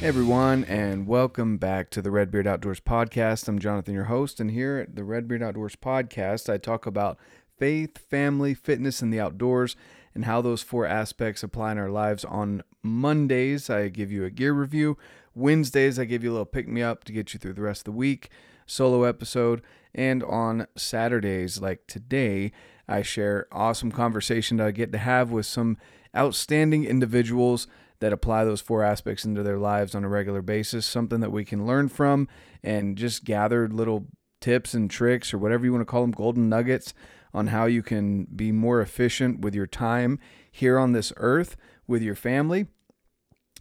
Hey everyone, and welcome back to the Redbeard Outdoors Podcast. I'm Jonathan, your host, and here at the Redbeard Outdoors Podcast, I talk about faith, family, fitness, and the outdoors, and how those four aspects apply in our lives. On Mondays, I give you a gear review. Wednesdays, I give you a little pick me up to get you through the rest of the week, solo episode. And on Saturdays, like today, I share awesome conversation that I get to have with some outstanding individuals that apply those four aspects into their lives on a regular basis, something that we can learn from and just gather little tips and tricks or whatever you want to call them, golden nuggets on how you can be more efficient with your time here on this earth with your family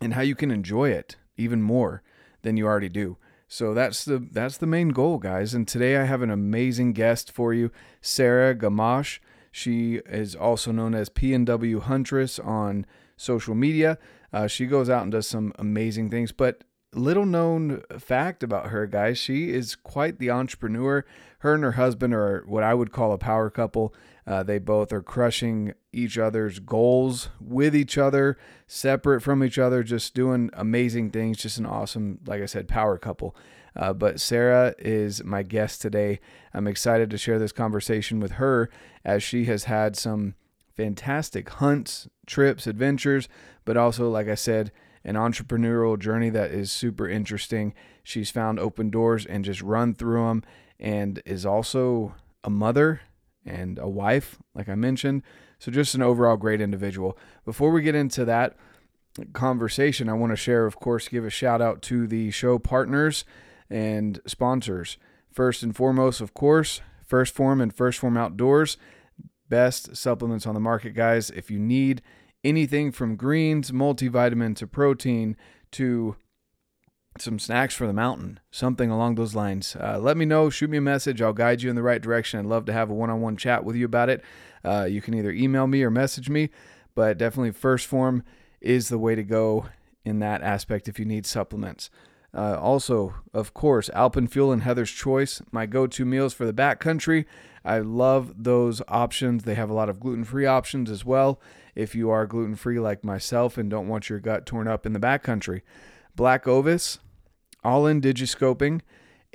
and how you can enjoy it even more than you already do. So that's the that's the main goal, guys. And today I have an amazing guest for you, Sarah Gamash. She is also known as PNW Huntress on social media. Uh, she goes out and does some amazing things, but little known fact about her, guys, she is quite the entrepreneur. Her and her husband are what I would call a power couple. Uh, they both are crushing each other's goals with each other, separate from each other, just doing amazing things. Just an awesome, like I said, power couple. Uh, but Sarah is my guest today. I'm excited to share this conversation with her as she has had some fantastic hunts, trips, adventures, but also, like I said, an entrepreneurial journey that is super interesting. She's found open doors and just run through them, and is also a mother and a wife, like I mentioned. So, just an overall great individual. Before we get into that conversation, I want to share, of course, give a shout out to the show partners and sponsors. First and foremost, of course, 1st Form and 1st Form Outdoors best supplements on the market, guys. If you need anything from greens, multivitamin to protein to some snacks for the mountain, something along those lines, uh, let me know. Shoot me a message. I'll guide you in the right direction. I'd love to have a one on one chat with you about it. Uh, you can either email me or message me, but definitely 1st form is the way to go in that aspect if you need supplements. Uh, also, of course, Alpenfuel and Heather's Choice, my go to meals for the backcountry. I love those options. They have a lot of gluten free options as well. If you are gluten free like myself and don't want your gut torn up in the backcountry, Black Ovis, All In Digiscoping,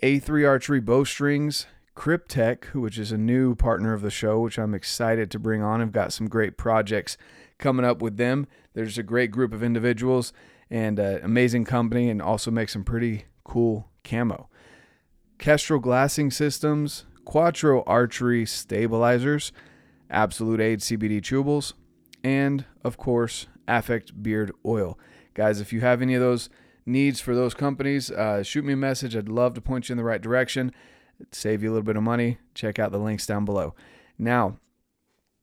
A3 Archery Bowstrings, Kryptek, which is a new partner of the show, which I'm excited to bring on. I've got some great projects coming up with them. There's a great group of individuals and uh, amazing company, and also make some pretty cool camo. Kestrel glassing systems, Quattro archery stabilizers, Absolute Aid CBD chewables, and of course, Affect beard oil. Guys, if you have any of those needs for those companies, uh, shoot me a message. I'd love to point you in the right direction, save you a little bit of money. Check out the links down below. Now,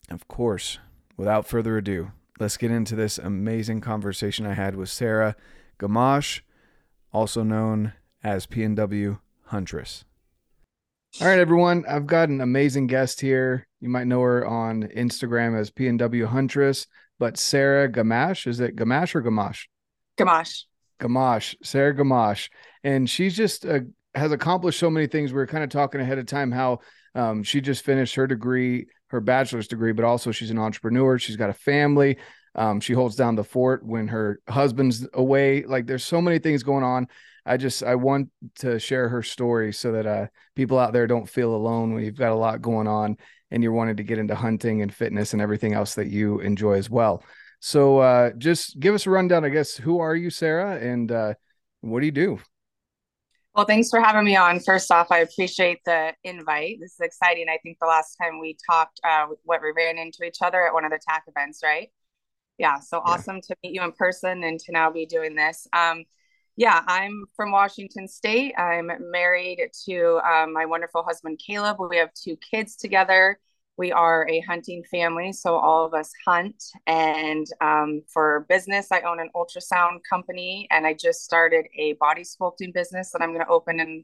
of course, without further ado, let's get into this amazing conversation I had with Sarah Gamache, also known as PNW Huntress. All right, everyone. I've got an amazing guest here. You might know her on Instagram as PNW Huntress, but Sarah Gamash. Is it Gamash or Gamache? Gamache. Gamache. Sarah Gamash. And she's just uh, has accomplished so many things. We were kind of talking ahead of time how um, she just finished her degree, her bachelor's degree, but also she's an entrepreneur. She's got a family. Um, she holds down the fort when her husband's away. Like there's so many things going on. I just I want to share her story so that uh, people out there don't feel alone when you've got a lot going on and you're wanting to get into hunting and fitness and everything else that you enjoy as well. So uh, just give us a rundown. I guess who are you, Sarah, and uh, what do you do? Well, thanks for having me on. First off, I appreciate the invite. This is exciting. I think the last time we talked, uh, what we ran into each other at one of the TAC events, right? Yeah. So yeah. awesome to meet you in person and to now be doing this. Um, yeah, I'm from Washington State. I'm married to um, my wonderful husband, Caleb. We have two kids together. We are a hunting family, so all of us hunt. And um, for business, I own an ultrasound company, and I just started a body sculpting business that I'm going to open in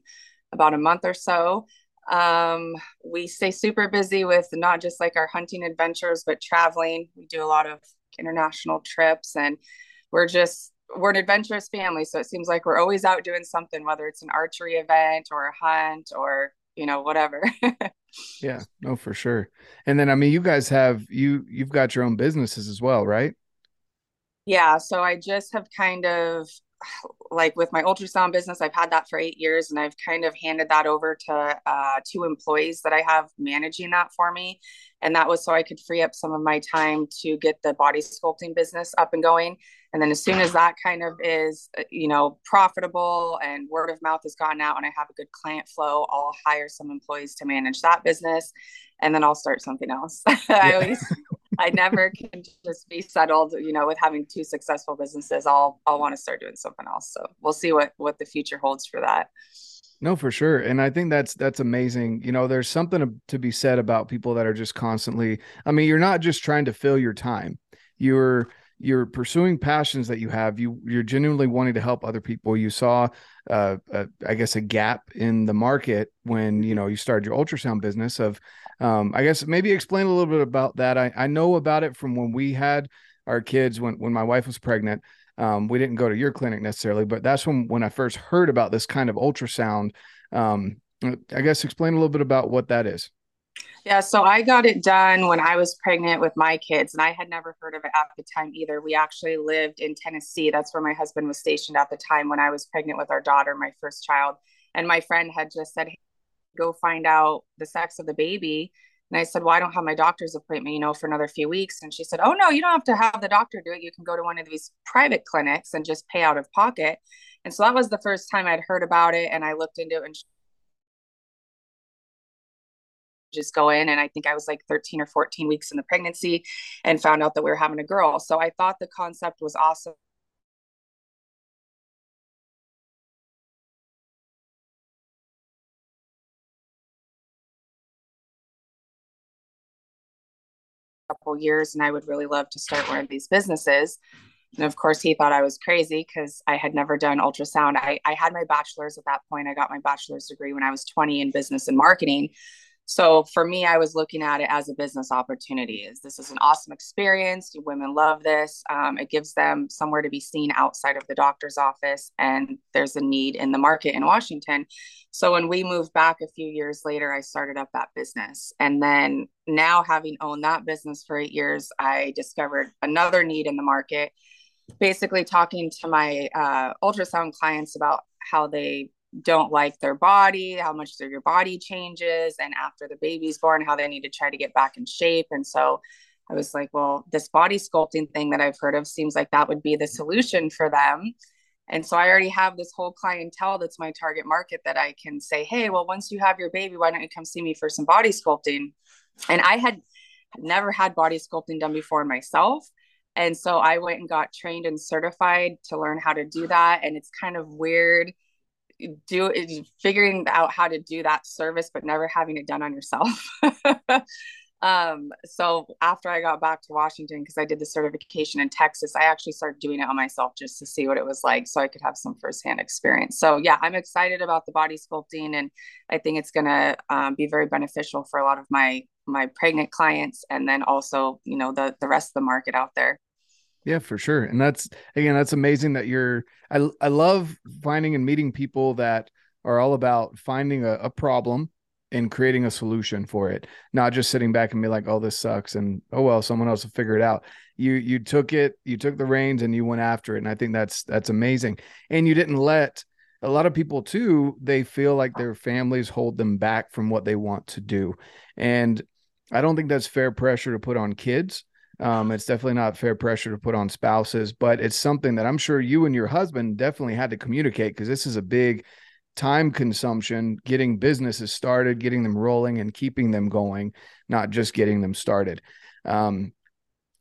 about a month or so. Um, we stay super busy with not just like our hunting adventures, but traveling. We do a lot of international trips, and we're just we're an adventurous family. So it seems like we're always out doing something whether it's an archery event or a hunt or you know whatever. Yeah no for sure. And then i mean you guys have you you've got your own businesses as well right? Yeah so i just have kind of like with my ultrasound business, I've had that for eight years and I've kind of handed that over to uh, two employees that I have managing that for me. And that was so I could free up some of my time to get the body sculpting business up and going. And then as soon as that kind of is, uh, you know, profitable and word of mouth has gone out and I have a good client flow, I'll hire some employees to manage that business and then I'll start something else. I always I never can just be settled, you know, with having two successful businesses. I'll I'll want to start doing something else. So we'll see what what the future holds for that. No, for sure. And I think that's that's amazing. You know, there's something to, be said about people that are just constantly I mean, you're not just trying to fill your time. You're you're pursuing passions that you have you you're genuinely wanting to help other people you saw uh, a, I guess a gap in the market when you know you started your ultrasound business of um, I guess maybe explain a little bit about that. I, I know about it from when we had our kids when when my wife was pregnant. Um, we didn't go to your clinic necessarily, but that's when when I first heard about this kind of ultrasound. Um, I guess explain a little bit about what that is. Yeah, so I got it done when I was pregnant with my kids, and I had never heard of it at the time either. We actually lived in Tennessee. That's where my husband was stationed at the time when I was pregnant with our daughter, my first child. And my friend had just said, go find out the sex of the baby. And I said, Well, I don't have my doctor's appointment, you know, for another few weeks. And she said, Oh, no, you don't have to have the doctor do it. You can go to one of these private clinics and just pay out of pocket. And so that was the first time I'd heard about it. And I looked into it and just go in. And I think I was like 13 or 14 weeks in the pregnancy and found out that we were having a girl. So I thought the concept was awesome couple years and I would really love to start one of these businesses. And of course, he thought I was crazy because I had never done ultrasound. I, I had my bachelor's at that point. I got my bachelor's degree when I was 20 in business and marketing. So for me, I was looking at it as a business opportunity. Is this is an awesome experience? Women love this. Um, it gives them somewhere to be seen outside of the doctor's office, and there's a need in the market in Washington. So when we moved back a few years later, I started up that business, and then now having owned that business for eight years, I discovered another need in the market. Basically, talking to my uh, ultrasound clients about how they don't like their body, how much their your body changes, and after the baby's born, how they need to try to get back in shape. And so I was like, well, this body sculpting thing that I've heard of seems like that would be the solution for them. And so I already have this whole clientele that's my target market that I can say, hey, well, once you have your baby, why don't you come see me for some body sculpting? And I had never had body sculpting done before myself. And so I went and got trained and certified to learn how to do that. And it's kind of weird do figuring out how to do that service but never having it done on yourself. Um so after i got back to washington because i did the certification in texas i actually started doing it on myself just to see what it was like so i could have some firsthand experience. So yeah i'm excited about the body sculpting and i think it's going to um, be very beneficial for a lot of my my pregnant clients and then also you know the the rest of the market out there yeah, for sure. And that's again, that's amazing that you're I I love finding and meeting people that are all about finding a, a problem and creating a solution for it, not just sitting back and be like, oh, this sucks and oh well, someone else will figure it out. You you took it, you took the reins and you went after it. And I think that's that's amazing. And you didn't let a lot of people too, they feel like their families hold them back from what they want to do. And I don't think that's fair pressure to put on kids um, it's definitely not fair pressure to put on spouses, but it's something that I'm sure you and your husband definitely had to communicate because this is a big time consumption getting businesses started, getting them rolling, and keeping them going, not just getting them started. Um,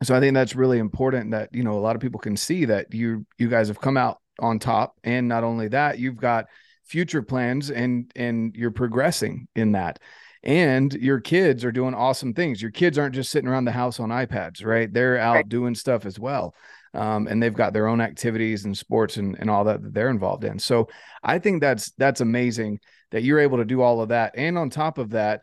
so I think that's really important that you know a lot of people can see that you you guys have come out on top, and not only that, you've got future plans and and you're progressing in that and your kids are doing awesome things. Your kids aren't just sitting around the house on iPads, right? They're out right. doing stuff as well. Um, and they've got their own activities and sports and, and all that, that they're involved in. So I think that's that's amazing that you're able to do all of that. And on top of that,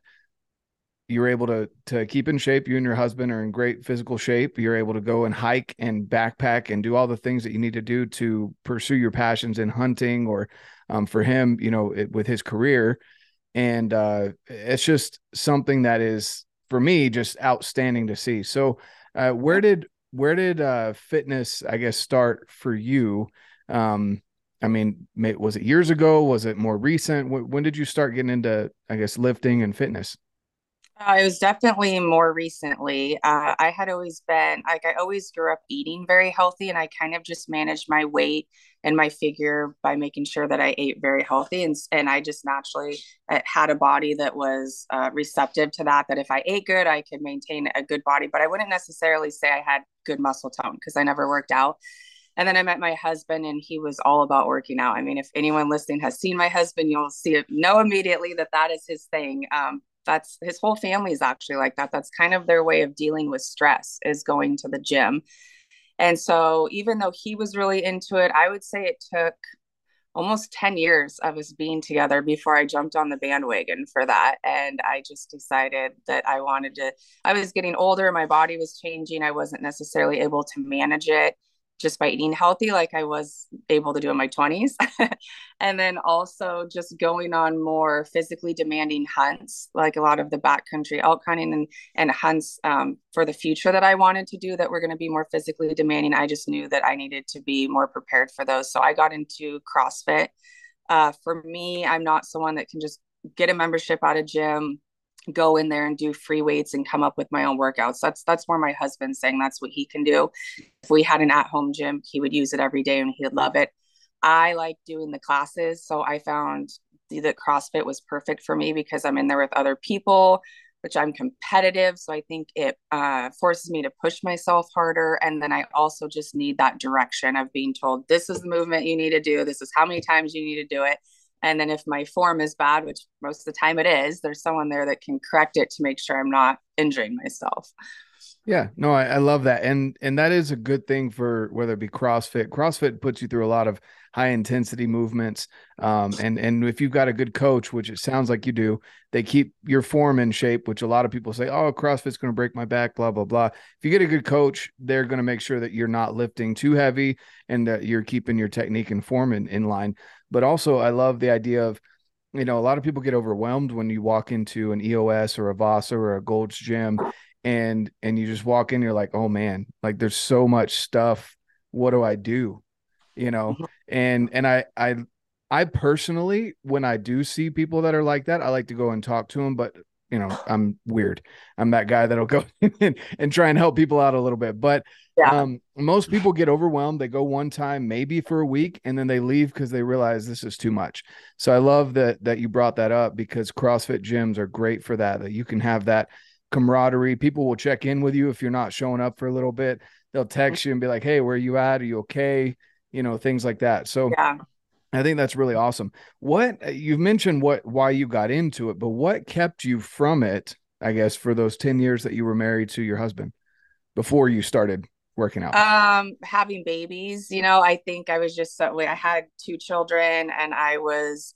you're able to to keep in shape. You and your husband are in great physical shape. You're able to go and hike and backpack and do all the things that you need to do to pursue your passions in hunting or um, for him, you know, it, with his career and uh, it's just something that is for me just outstanding to see. So, uh, where did where did uh, fitness, I guess, start for you? Um, I mean, was it years ago? Was it more recent? When did you start getting into, I guess, lifting and fitness? Uh, it was definitely more recently. Uh, I had always been like I always grew up eating very healthy, and I kind of just managed my weight and my figure by making sure that I ate very healthy, and and I just naturally uh, had a body that was uh, receptive to that. That if I ate good, I could maintain a good body, but I wouldn't necessarily say I had good muscle tone because I never worked out. And then I met my husband, and he was all about working out. I mean, if anyone listening has seen my husband, you'll see it, know immediately that that is his thing. Um, that's his whole family is actually like that. That's kind of their way of dealing with stress is going to the gym. And so even though he was really into it, I would say it took almost 10 years of us being together before I jumped on the bandwagon for that. And I just decided that I wanted to, I was getting older, my body was changing. I wasn't necessarily able to manage it just by eating healthy like I was able to do in my 20s. and then also just going on more physically demanding hunts, like a lot of the backcountry elk hunting and, and hunts um, for the future that I wanted to do that were going to be more physically demanding. I just knew that I needed to be more prepared for those. So I got into CrossFit. Uh, for me, I'm not someone that can just get a membership at a gym go in there and do free weights and come up with my own workouts. That's that's more my husband saying that's what he can do. If we had an at-home gym, he would use it every day and he'd love it. I like doing the classes, so I found that CrossFit was perfect for me because I'm in there with other people, which I'm competitive, so I think it uh, forces me to push myself harder. And then I also just need that direction of being told this is the movement you need to do, this is how many times you need to do it and then if my form is bad, which most of the time it is, there's someone there that can correct it to make sure I'm not injuring myself. Yeah, no, I, I, love that, and and that is a good thing for whether it be CrossFit. CrossFit puts you through a lot of high intensity movements, um, and and if you've got a good coach, which it sounds like you do, they keep your form in shape. Which a lot of people say, oh, CrossFit's going to break my back, blah blah blah. If you get a good coach, they're going to make sure that you're not lifting too heavy and that you're keeping your technique and form in, in line. But also, I love the idea of you know, a lot of people get overwhelmed when you walk into an EOS or a Vasa or a Gold's gym and and you just walk in you're like oh man like there's so much stuff what do i do you know mm-hmm. and and i i i personally when i do see people that are like that i like to go and talk to them but you know i'm weird i'm that guy that'll go and, and try and help people out a little bit but yeah. um most people get overwhelmed they go one time maybe for a week and then they leave because they realize this is too much so i love that that you brought that up because crossfit gyms are great for that that you can have that camaraderie. People will check in with you if you're not showing up for a little bit. They'll text you and be like, "Hey, where are you at? Are you okay?" You know, things like that. So yeah. I think that's really awesome. What uh, you've mentioned what why you got into it, but what kept you from it, I guess, for those 10 years that you were married to your husband before you started working out? Um, having babies, you know, I think I was just so I had two children and I was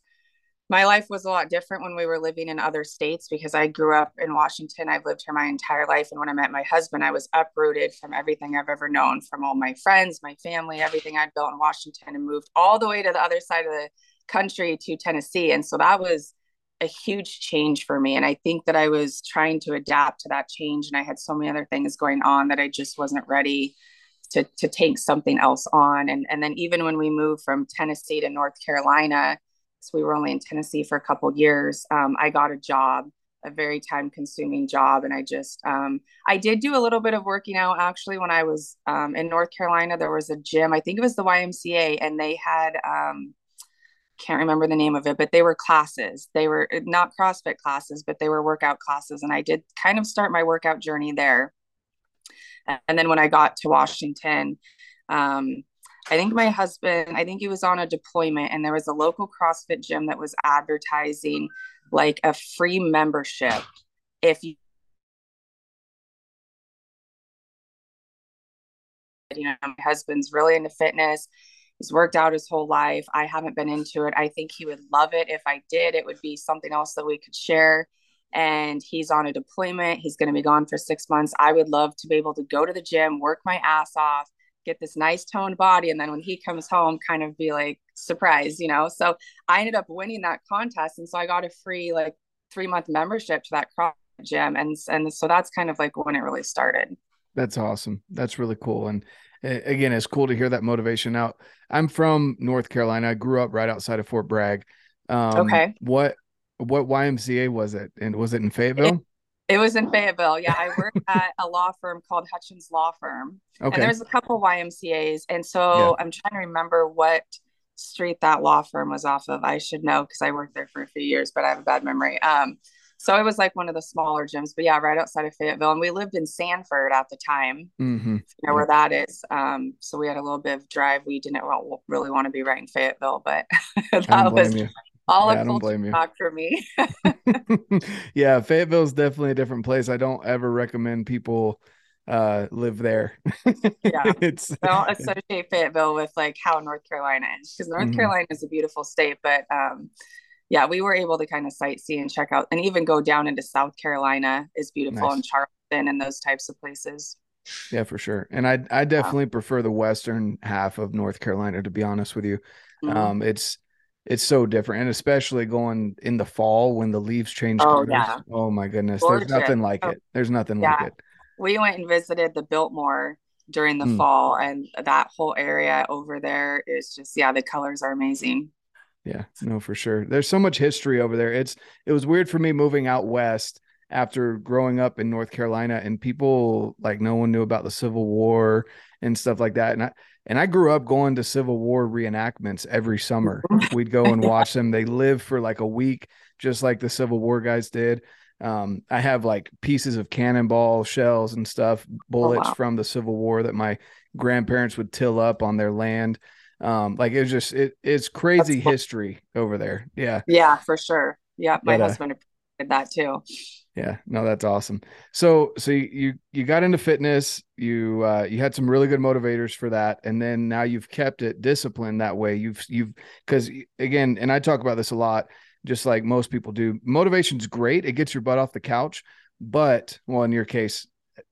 my life was a lot different when we were living in other states because I grew up in Washington. I've lived here my entire life. And when I met my husband, I was uprooted from everything I've ever known, from all my friends, my family, everything I'd built in Washington, and moved all the way to the other side of the country to Tennessee. And so that was a huge change for me. And I think that I was trying to adapt to that change. And I had so many other things going on that I just wasn't ready to, to take something else on. And, and then even when we moved from Tennessee to North Carolina, we were only in Tennessee for a couple years. Um, I got a job, a very time consuming job. And I just, um, I did do a little bit of working out actually when I was um, in North Carolina. There was a gym, I think it was the YMCA, and they had, um, can't remember the name of it, but they were classes. They were not CrossFit classes, but they were workout classes. And I did kind of start my workout journey there. And then when I got to Washington, um, I think my husband, I think he was on a deployment and there was a local CrossFit gym that was advertising like a free membership if you you know my husband's really into fitness. He's worked out his whole life. I haven't been into it. I think he would love it. If i did it would be something else that we could share. And he's on a deployment. He's going to be gone for six months. I would love to be able to go to the gym work my ass off get this nice toned body and then when he comes home kind of be like surprised you know so i ended up winning that contest and so i got a free like three month membership to that cross gym and and so that's kind of like when it really started that's awesome that's really cool and again, it's cool to hear that motivation. Now, I'm from North Carolina. I grew up right outside of Fort Bragg. Um, okay. What what YMCA was it? And was it in Fayetteville? It, it was in Fayetteville. Yeah, I worked at a law firm called Hutchins Law Firm. Okay. And there's a couple YMCA's, and so yeah. I'm trying to remember what street that law firm was off of. I should know because I worked there for a few years, but I have a bad memory. Um, so it was like one of the smaller gyms, but yeah, right outside of Fayetteville. And we lived in Sanford at the time, mm-hmm. you know where that is. Um, so we had a little bit of drive. We didn't really want to be right in Fayetteville, but that was you. All yeah, a culture shock for me. yeah, Fayetteville is definitely a different place. I don't ever recommend people uh live there. yeah. it's don't associate Fayetteville with like how North Carolina is because North mm-hmm. Carolina is a beautiful state, but um yeah, we were able to kind of sightsee and check out and even go down into South Carolina is beautiful nice. and Charleston and those types of places. Yeah, for sure. And I I definitely wow. prefer the western half of North Carolina to be honest with you. Mm-hmm. Um it's it's so different and especially going in the fall when the leaves change oh, colors. Yeah. Oh my goodness. Gorgeous. There's nothing like oh, it. There's nothing yeah. like it. We went and visited the Biltmore during the mm. fall and that whole area over there is just yeah, the colors are amazing. Yeah, no, for sure. There's so much history over there. It's it was weird for me moving out west after growing up in North Carolina and people like no one knew about the Civil War and stuff like that. And I and I grew up going to Civil War reenactments every summer. We'd go and watch them. They live for like a week, just like the Civil War guys did. Um, I have like pieces of cannonball shells and stuff, bullets oh, wow. from the Civil War that my grandparents would till up on their land. Um, like it was just it, it's crazy history over there. Yeah. Yeah, for sure. Yeah, my but, uh, husband appreciated that too. Yeah, no, that's awesome. So so you you got into fitness, you uh you had some really good motivators for that, and then now you've kept it disciplined that way. You've you've because again, and I talk about this a lot, just like most people do. Motivation's great, it gets your butt off the couch, but well, in your case,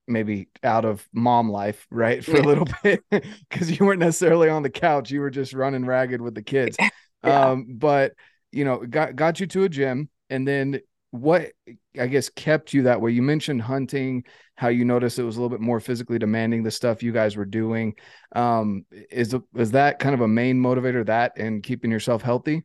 maybe out of mom life, right? For a little bit because you weren't necessarily on the couch. You were just running ragged with the kids. yeah. Um, but you know, got got you to a gym and then what I guess kept you that way? You mentioned hunting, how you noticed it was a little bit more physically demanding the stuff you guys were doing. Um, is is that kind of a main motivator that and keeping yourself healthy?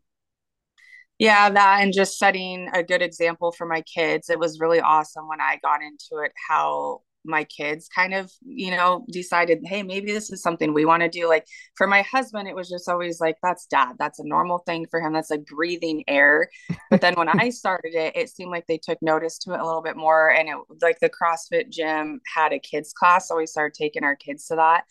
Yeah, that and just setting a good example for my kids. It was really awesome when I got into it how my kids kind of you know decided hey maybe this is something we want to do. Like for my husband it was just always like that's dad. That's a normal thing for him. That's like breathing air. But then when i started it it seemed like they took notice to it a little bit more and it like the crossfit gym had a kids class so we started taking our kids to that.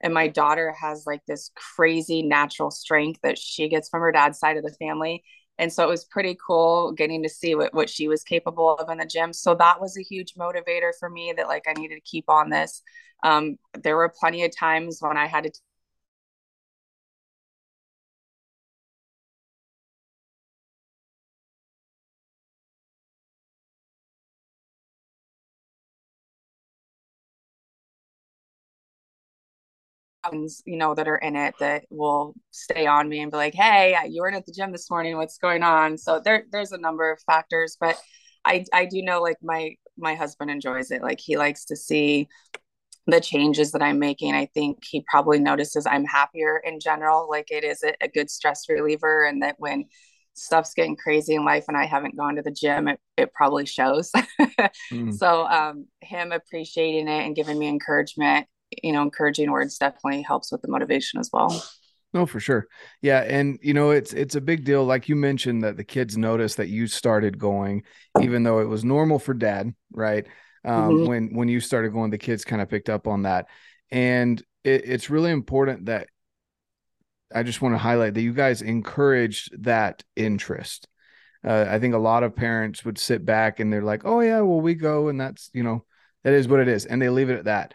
And my daughter has like this crazy natural strength that she gets from her dad's side of the family and so it was pretty cool getting to see what, what she was capable of in the gym. So that was a huge motivator for me that like i needed to keep on this. Um, there were plenty of times when i had to you know that are in it that will stay on me and be like hey you weren't at the gym this morning. What's going on? So there there's a number of factors but i i do know like my my husband enjoys it. Like he likes to see the changes that i'm making. I think he probably notices i'm happier in general. Like it is a, a good stress reliever and that when stuff's getting crazy in life and I haven't gone to the gym, it, it probably shows. mm. So um, him appreciating it and giving me encouragement you know, encouraging words definitely helps with the motivation as well. No, for sure. Yeah, and you know, it's it's a big deal. Like you mentioned that the kids noticed that you started going, even though it was normal for dad, right? Um, mm-hmm. When when you started going, the kids kind of picked up on that, and it, it's really important that I just want to highlight that you guys encouraged that interest. Uh, I think a lot of parents would sit back and they're like, "Oh yeah, well we go," and that's you know that is what it is, and they leave it at that.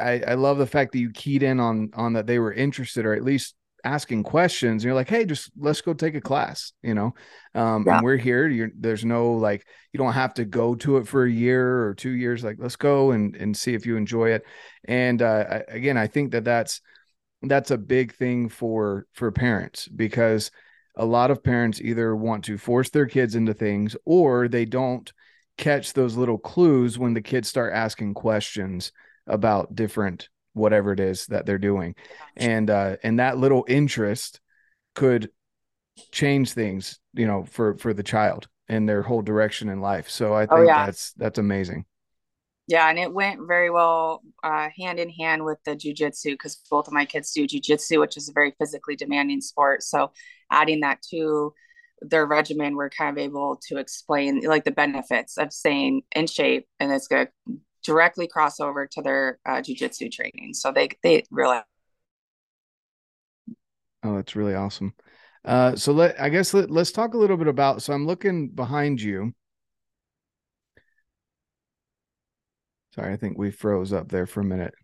I, I love the fact that you keyed in on on that they were interested or at least asking questions. And you're like, hey, just let's go take a class, you know. Um, yeah. and we're here. You're, there's no like you don't have to go to it for a year or two years. Like let's go and and see if you enjoy it. And uh, I, again, I think that that's that's a big thing for for parents because a lot of parents either want to force their kids into things or they don't catch those little clues when the kids start asking questions about different whatever it is that they're doing. And uh and that little interest could change things you know for for the child and their whole direction in life. So i oh, think oh, yeah. that's that's amazing. Yeah and it went very well uh, hand in hand with the jujitsu because both of my kids do jujitsu which is a very physically demanding sport. So adding that to their regimen we're kind of able to explain like the benefits of staying in shape and it's going to directly cross over to their uh, jujitsu training so they they really oh that's really awesome uh, so let I guess let, let's talk a little bit about. So I'm looking behind you. Sorry, I think we froze up there for a minute.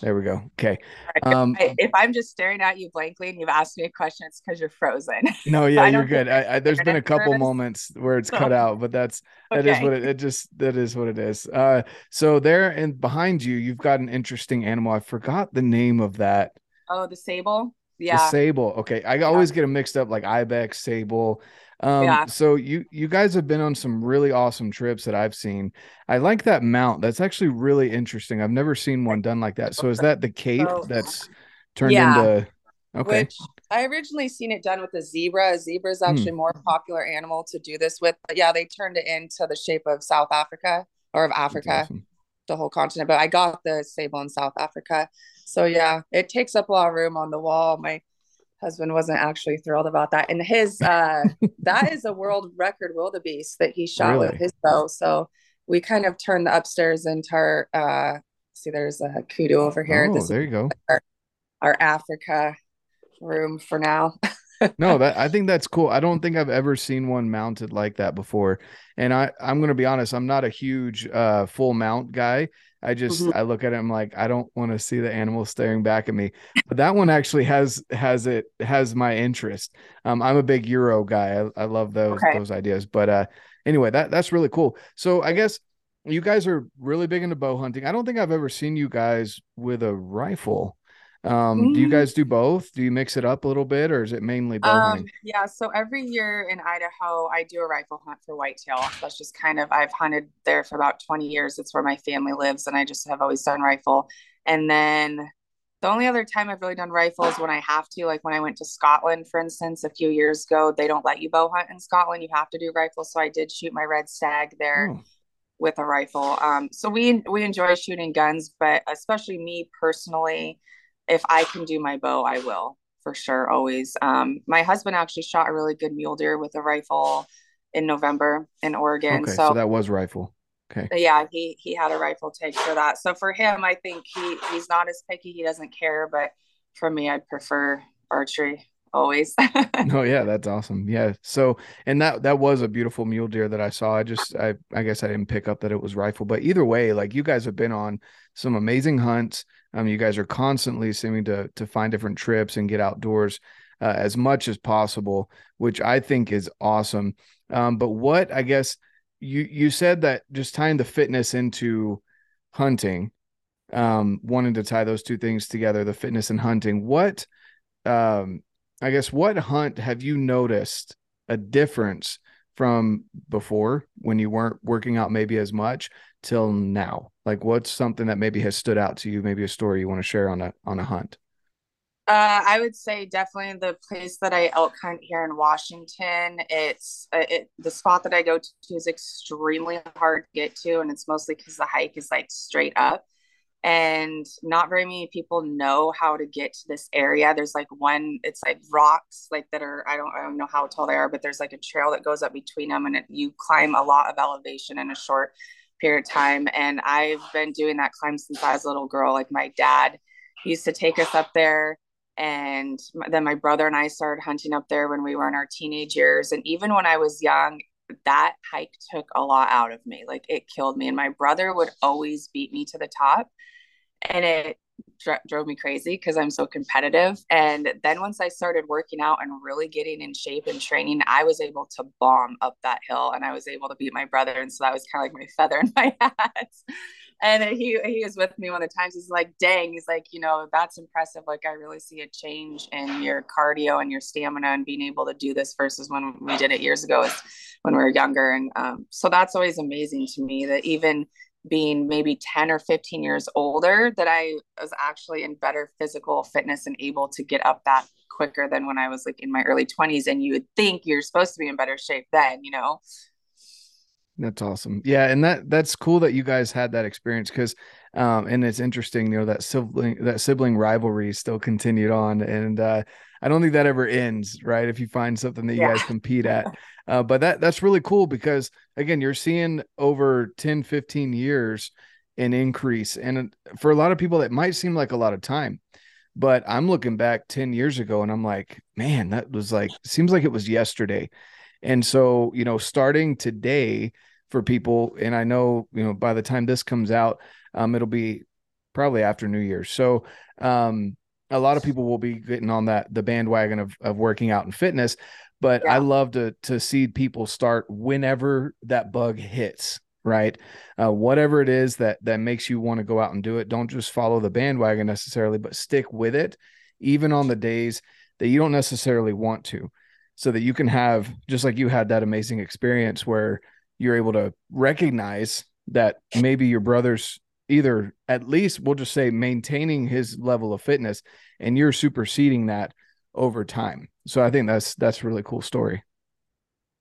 There we go. Okay. Um, if I'm just staring at you blankly and you've asked me a question, it's because you're frozen. No, yeah, you're good. I, I, there's been a couple moments where it's cut out, but that's that okay. is what it, it, just that is what it is. Uh, so there and behind you, you've got an interesting animal. I forgot the name of that. Oh, the sable. Yeah. The sable. Okay. I always get them mixed up like ibex, sable. Um, yeah. so you you guys have been on some really awesome trips that I've seen. I like that mount. That's actually really interesting. I've never seen one done like that. So is that the cape so, that's turned yeah. into okay. Which I originally seen it done with a zebra. A zebra is hmm. actually mm. more popular animal to do this with. But yeah, they turned it into the shape of South Africa or of Africa, awesome. the whole continent. But I got the sable in South Africa. So yeah, it takes up a lot of room on the wall. My husband wasn't actually thrilled about that. And his uh that is a world record wildebeest that he shot really? with his bow. So we kind of turned the upstairs into our uh see there's a kudu over here. Oh, this there you go. Our, our Africa room for now. no, that I think that's cool. I don't think I've ever seen one mounted like that before. And I I'm going to be honest, I'm not a huge uh full mount guy. I just mm-hmm. I look at it, I'm like, I don't want to see the animal staring back at me. But that one actually has has it has my interest. Um, I'm a big Euro guy. I, I love those okay. those ideas. But uh, anyway, that that's really cool. So I guess you guys are really big into bow hunting. I don't think I've ever seen you guys with a rifle. Um, mm-hmm. do you mm. guys do both? Do you mix it up a little bit, or is it mainly bow um, hunting? Yeah, so every year in Idaho, I do a rifle hunt for whitetail. That's just kind of I've hunted there for about twenty years. It's where my family lives, and I just have always done rifle. And then the only other time I've really done rifles when I have to, like when I went to Scotland, for instance, a few years ago, they don't let you bow hunt in Scotland. You have to do rifles. So I did shoot my red stag there. Oh. With a rifle, um, so we we enjoy shooting guns, but especially me personally, if I can do my bow, I will for sure. Always. Um, my husband actually shot a really good mule deer with a rifle in November in Oregon. Okay, so, so that was rifle. Okay. Yeah, he he had a rifle tag for that. So for him, I think he he's not as picky. He doesn't care. But for me, I'd prefer archery always. oh yeah, that's awesome. Yeah. So and that that was a beautiful mule deer that I saw. I just I I guess I didn't pick up that it was rifle, but either way, like you guys have been on some amazing hunts. Um, you guys are constantly seeming to to find different trips and get outdoors uh, as much as possible, which I think is awesome. Um, but what I guess you you said that just tying the fitness into hunting, um, wanting to tie those two things together, the fitness and hunting. What um I guess what hunt have you noticed a difference from before when you weren't working out maybe as much till now? Like what's something that maybe has stood out to you, maybe a story you want to share on a on a hunt? Uh, I would say definitely the place that I elk hunt here in Washington. It's uh, it, the spot that I go to is extremely hard to get to, and it's mostly because the hike is like straight up and not very many people know how to get to this area. There's like one it's like rocks like that are i don't i don't know how tall they are but there's like a trail that goes up between them and it, you climb a lot of elevation in a short period of time. And i've been doing that climb since i was a little girl. Like my dad used to take us up there and then my brother and i started hunting up there when we were in our teenage years. And even when i was young that hike took a lot out of me. Like it killed me. And my brother would always beat me to the top. And it dr- drove me crazy because I'm so competitive. And then once I started working out and really getting in shape and training, I was able to bomb up that hill and I was able to beat my brother. And so that was kind of like my feather in my hat and he he was with me one of the times. He's like, "Dang!" He's like, "You know, that's impressive. Like, I really see a change in your cardio and your stamina and being able to do this versus when we did it years ago, when we were younger." And um, so that's always amazing to me that even being maybe 10 or 15 years older that I was actually in better physical fitness and able to get up that quicker than when I was like in my early 20s. And you would think you're supposed to be in better shape then, you know? That's awesome. Yeah, and that that's cool that you guys had that experience because um and it's interesting, you know, that sibling that sibling rivalry still continued on and uh I don't think that ever ends, right? If you find something that you yeah. guys compete at. Uh, but that that's really cool because again, you're seeing over 10, 15 years an increase. And for a lot of people, that might seem like a lot of time. But I'm looking back 10 years ago and I'm like, man, that was like seems like it was yesterday. And so, you know, starting today for people, and I know, you know, by the time this comes out, um, it'll be probably after New Year's. So um a lot of people will be getting on that the bandwagon of of working out and fitness but yeah. I love to to see people start whenever that bug hits, right? Uh, whatever it is that that makes you want to go out and do it. Don't just follow the bandwagon necessarily, but stick with it, even on the days that you don't necessarily want to, so that you can have just like you had that amazing experience where you're able to recognize that maybe your brother's either at least we'll just say maintaining his level of fitness and you're superseding that over time. So I think that's that's really cool story.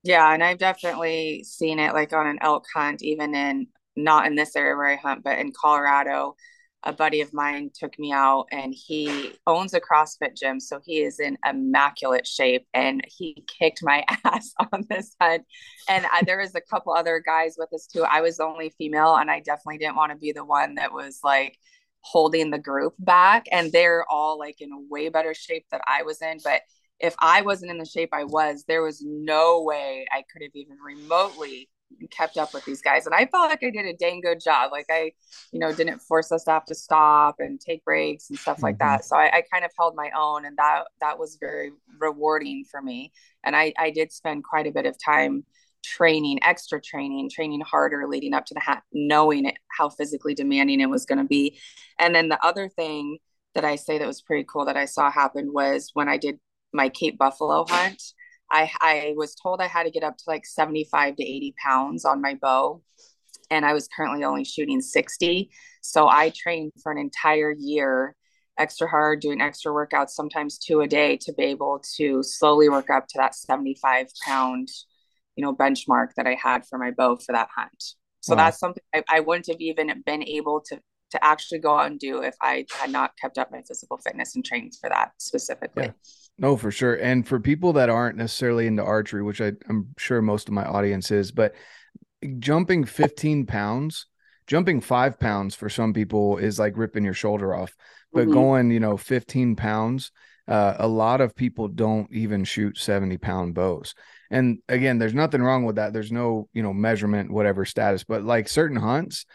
Yeah, and I've definitely seen it like on an elk hunt, even in not in this area where I hunt, but in Colorado. A buddy of mine took me out and he owns a CrossFit gym. So he is in immaculate shape and he kicked my ass on this hunt. And I, there was a couple other guys with us too. I was the only female and I definitely didn't want to be the one that was like, holding the group back and they're all like in way better shape that I was in but if I wasn't in the shape I was there was no way I could have even remotely kept up with these guys and I felt like I did a dang good job like I you know didn't force us to have to stop and take breaks and stuff mm-hmm. like that so I, I kind of held my own and that that was very rewarding for me and I I did spend quite a bit of time training, extra training, training harder leading up to the hat, knowing it, how physically demanding it was going to be. And then the other thing that I say that was pretty cool that I saw happen was when I did my Cape Buffalo hunt. I, I was told I had to get up to like 75 to 80 pounds on my bow. And I was currently only shooting 60. So I trained for an entire year extra hard, doing extra workouts, sometimes two a day to be able to slowly work up to that 75 pound you know benchmark that I had for my bow for that hunt. So wow. that's something I, I wouldn't have even been able to to actually go out and do if I had not kept up my physical fitness and trained for that specifically. Yeah. No, for sure. And for people that aren't necessarily into archery, which I, I'm sure most of my audience is, but jumping 15 pounds, jumping five pounds for some people is like ripping your shoulder off. But mm-hmm. going, you know, 15 pounds, uh, a lot of people don't even shoot 70 pound bows. And again, there's nothing wrong with that. There's no, you know, measurement, whatever status, but like certain hunts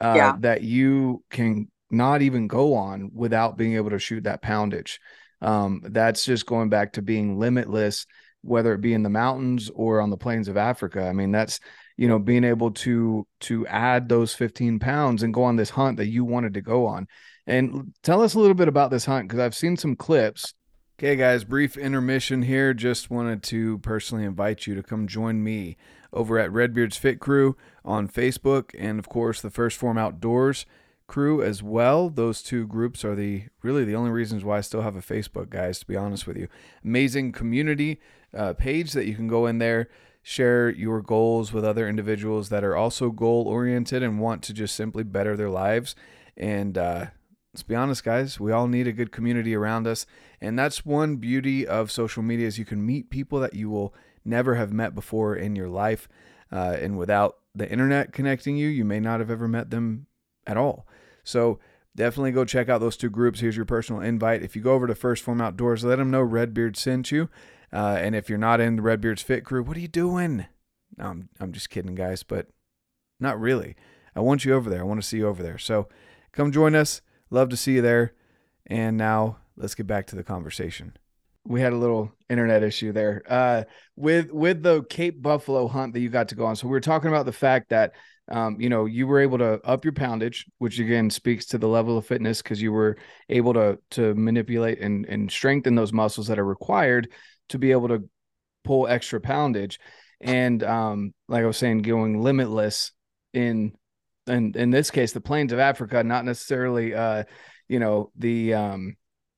uh, yeah. that you can not even go on without being able to shoot that poundage. Um, that's just going back to being limitless, whether it be in the mountains or on the plains of Africa. I mean, that's you know being able to to add those 15 pounds and go on this hunt that you wanted to go on. And tell us a little bit about this hunt because I've seen some clips Okay, guys, brief intermission here. Just wanted to personally invite you to come join me over at Redbeard's Fit Crew on Facebook and, of course, the First Form Outdoors crew as well. Those two groups are the really the only reasons why I still have a Facebook, guys, to be honest with you. Amazing community uh, page that you can go in there, share your goals with other individuals that are also goal oriented and want to just simply better their lives. And, uh, let's be honest, guys, we all need a good community around us. And that's one beauty of social media is you can meet people that you will never have met before in your life. Uh, and without the internet connecting you, you may not have ever met them at all. So definitely go check out those two groups. Here's your personal invite. If you go over to First Form Outdoors, let them know Redbeard sent you. Uh, and if you're not in the Redbeard's Fit Crew, what are you doing? I'm, I'm just kidding, guys, but not really. I want you over there. I want to see you over there. So come join us. Love to see you there. And now let's get back to the conversation. We had a little internet issue there. Uh, with with the Cape Buffalo hunt that you got to go on. So we were talking about the fact that um, you know, you were able to up your poundage, which again speaks to the level of fitness because you were able to to manipulate and and strengthen those muscles that are required to be able to pull extra poundage. And um, like I was saying, going limitless in and in this case, the plains of Africa, not necessarily, uh, you know, the, um,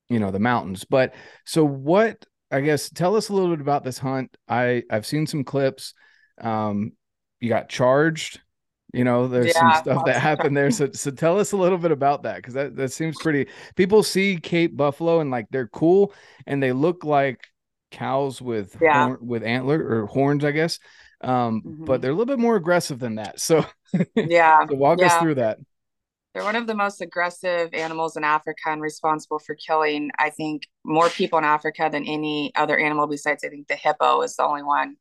you know, the mountains. But so what? I guess tell us a little bit about this hunt. I I've seen some clips. Um, you got charged. You know, there's yeah, some stuff that happened there. So so tell us a little bit about that because that that seems pretty. People see Cape Buffalo and like they're cool and they look like cows with yeah. horn, with antler or horns, I guess. Um, mm-hmm. but they're a little bit more aggressive than that. So yeah, so walk yeah. us through that. They're one of the most aggressive animals in Africa and responsible for killing, I think, more people in Africa than any other animal besides, I think, the hippo is the only one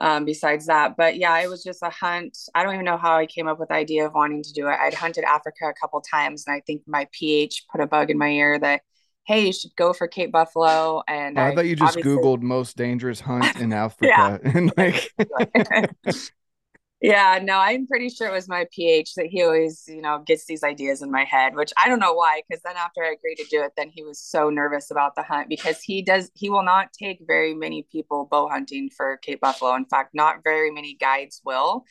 um, besides that. But yeah, it was just a hunt. I don't even know how I came up with the idea of wanting to do it. I'd hunted Africa a couple times, and I think my PH put a bug in my ear that hey, you should go for Cape Buffalo. And I, I thought you just Googled most dangerous hunt in Africa. and like Yeah, no, I'm pretty sure it was my PH that he always, you know, gets these ideas in my head, which I don't know why. Because then after I agreed to do it, then he was so nervous about the hunt because he does, he will not take very many people bow hunting for Cape Buffalo. In fact, not very many guides will.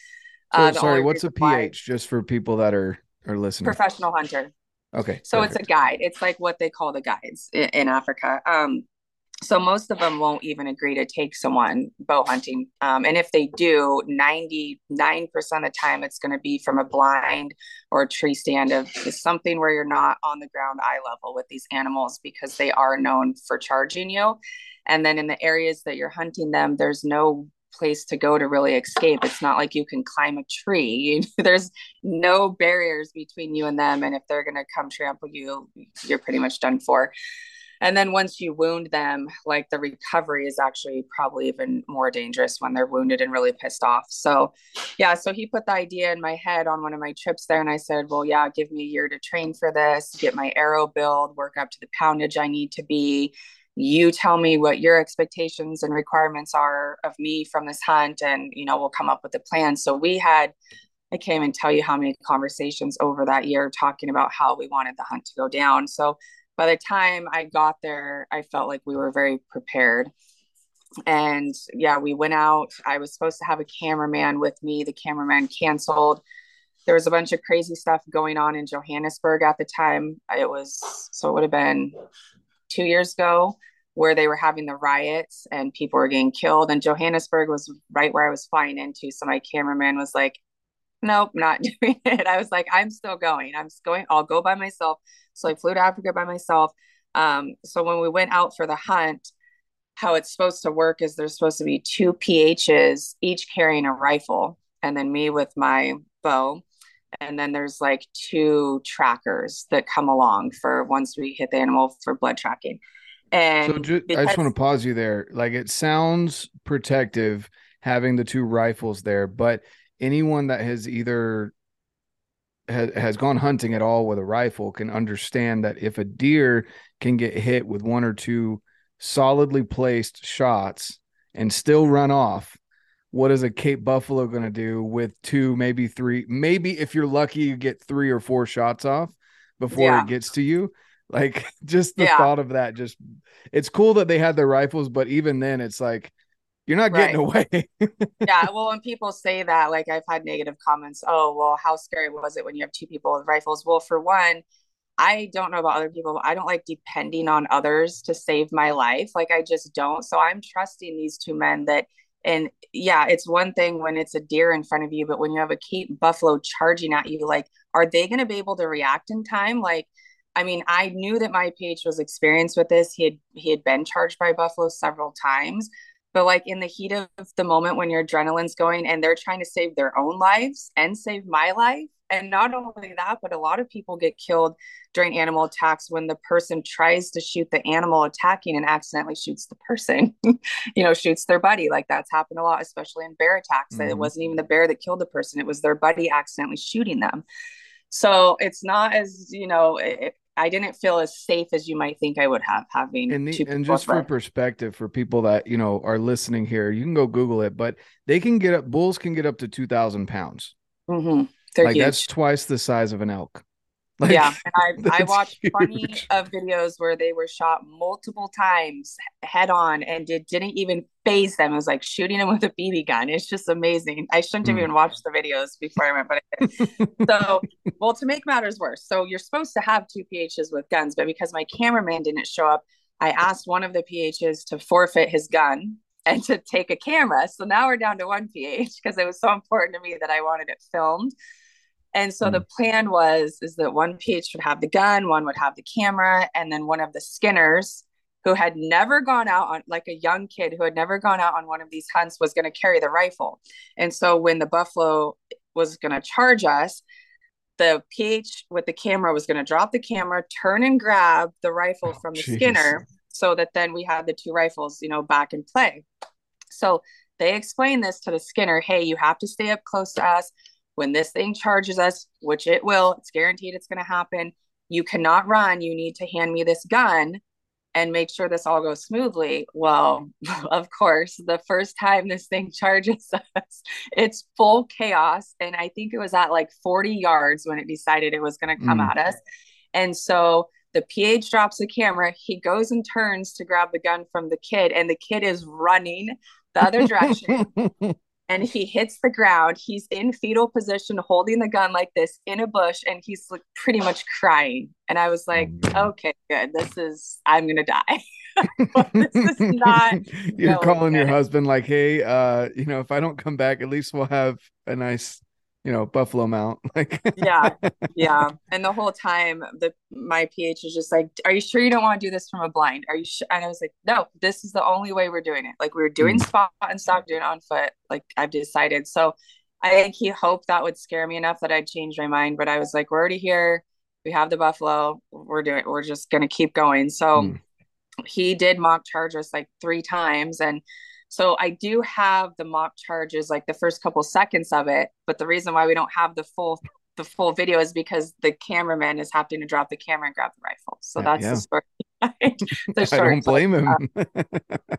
So, uh, sorry, what's a PH just for people that are are listening? Professional hunter. Okay. So perfect. it's a guide. It's like what they call the guides in, in Africa. Um, so most of them won't even agree to take someone bow hunting. Um, and if they do 99% of the time it's going to be from a blind or a tree stand of something where you're not on the ground eye level with these animals because they are known for charging you. And then in the areas that you're hunting them there's no place to go to really escape. It's not like you can climb a tree. There's no barriers between you and them. And if they're going to come trample you you're pretty much done for and then once you wound them like the recovery is actually probably even more dangerous when they're wounded and really pissed off. So yeah so he put the idea in my head on one of my trips there and i said well yeah give me a year to train for this get my arrow build work up to the poundage i need to be. You tell me what your expectations and requirements are of me from this hunt and you know we'll come up with a plan. So we had i can't even tell you how many conversations over that year talking about how we wanted the hunt to go down. So by the time I got there, I felt like we were very prepared. And yeah, we went out. I was supposed to have a cameraman with me. The cameraman canceled. There was a bunch of crazy stuff going on in Johannesburg at the time. It was so it would have been two years ago where they were having the riots and people were getting killed. And Johannesburg was right where I was flying into. So my cameraman was like, nope, not doing it. I was like, I'm still going. I'm going, I'll go by myself. So I flew to Africa by myself. Um, so when we went out for the hunt, how it's supposed to work is there's supposed to be two PHs, each carrying a rifle, and then me with my bow. And then there's like two trackers that come along for once we hit the animal for blood tracking. And so ju- because- I just want to pause you there. Like it sounds protective having the two rifles there, but anyone that has either has, has gone hunting at all with a rifle can understand that if a deer can get hit with one or two solidly placed shots and still run off what is a cape buffalo going to do with two maybe three maybe if you're lucky you get three or four shots off before yeah. it gets to you like just the yeah. thought of that just it's cool that they had their rifles but even then it's like you're not getting right. away. yeah. Well, when people say that, like I've had negative comments. Oh, well, how scary was it when you have two people with rifles? Well, for one, I don't know about other people, but I don't like depending on others to save my life. Like I just don't. So I'm trusting these two men that and yeah, it's one thing when it's a deer in front of you, but when you have a Cape buffalo charging at you, like, are they going to be able to react in time? Like, I mean, I knew that my PH was experienced with this. He had he had been charged by buffalo several times, but like in the heat of the moment when your adrenaline's going and they're trying to save their own lives and save my life and not only that but a lot of people get killed during animal attacks when the person tries to shoot the animal attacking and accidentally shoots the person you know shoots their buddy. Like that's happened a lot especially in bear attacks. Mm-hmm. it wasn't even the bear that killed the person. It was their buddy accidentally shooting them. So it's not as you know it, I didn't feel as safe as you might think I would have having and, the, and just for perspective for people that you know are listening here, you can go Google it, but they can get up bulls can get up to two thousand pounds. Mm-hmm. Like huge. that's twice the size of an elk. Like, yeah, and I I watched huge. plenty of videos where they were shot multiple times head on, and it didn't even faze them. It was like shooting them with a BB gun. It's just amazing. I shouldn't have mm. even watched the videos before I went, but I did. so, well, to make matters worse, so you're supposed to have two PHs with guns, but because my cameraman didn't show up, I asked one of the PHs to forfeit his gun and to take a camera. So now we're down to one PH because it was so important to me that I wanted it filmed. And so mm. the plan was is that one PH would have the gun, one would have the camera, and then one of the skinners who had never gone out on like a young kid who had never gone out on one of these hunts was going to carry the rifle. And so when the buffalo was going to charge us, the PH with the camera was going to drop the camera, turn and grab the rifle oh, from the geez. skinner so that then we had the two rifles, you know, back in play. So they explained this to the skinner, hey, you have to stay up close to us when this thing charges us, which it will, it's guaranteed it's going to happen. You cannot run. You need to hand me this gun and make sure this all goes smoothly. Well, of course, the first time this thing charges us, it's full chaos. And I think it was at like 40 yards when it decided it was going to come mm. at us. And so the PH drops the camera. He goes and turns to grab the gun from the kid, and the kid is running the other direction. And he hits the ground. He's in fetal position, holding the gun like this in a bush, and he's like pretty much crying. And I was like, oh, okay, good. This is, I'm going to die. this is not. You're calling good. your husband, like, hey, uh, you know, if I don't come back, at least we'll have a nice you know buffalo mount like yeah yeah. And the whole time the my ph is just like are you sure you don't want to do this from a blind? Are you sure and i was like no this is the only way we're doing it. Like we are doing mm. spot and stop doing on foot like i've decided. So i think he hoped that would scare me enough that i'd change my mind but i was like we're already here. We have the buffalo. We're doing we're just gonna keep going. So mm. he did mock charge us like three times and so I do have the mock charges, like the first couple seconds of it. But the reason why we don't have the full the full video is because the cameraman is having to drop the camera and grab the rifle. So uh, that's yeah. the story. the I don't blame him. Uh,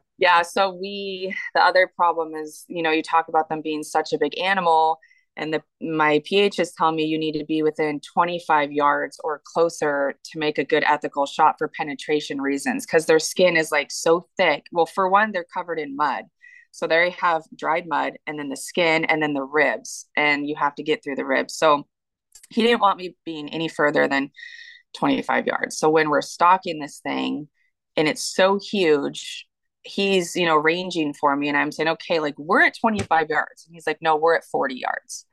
yeah. So we the other problem is, you know, you talk about them being such a big animal and the my ph is telling me you need to be within 25 yards or closer to make a good ethical shot for penetration reasons because their skin is like so thick. Well for one they're covered in mud. So they have dried mud and then the skin and then the ribs and you have to get through the ribs. So he didn't want me being any further than 25 yards. So when we're stalking this thing and it's so huge he's you know ranging for me and i'm saying okay like we're at 25 yards. And he's like no we're at 40 yards.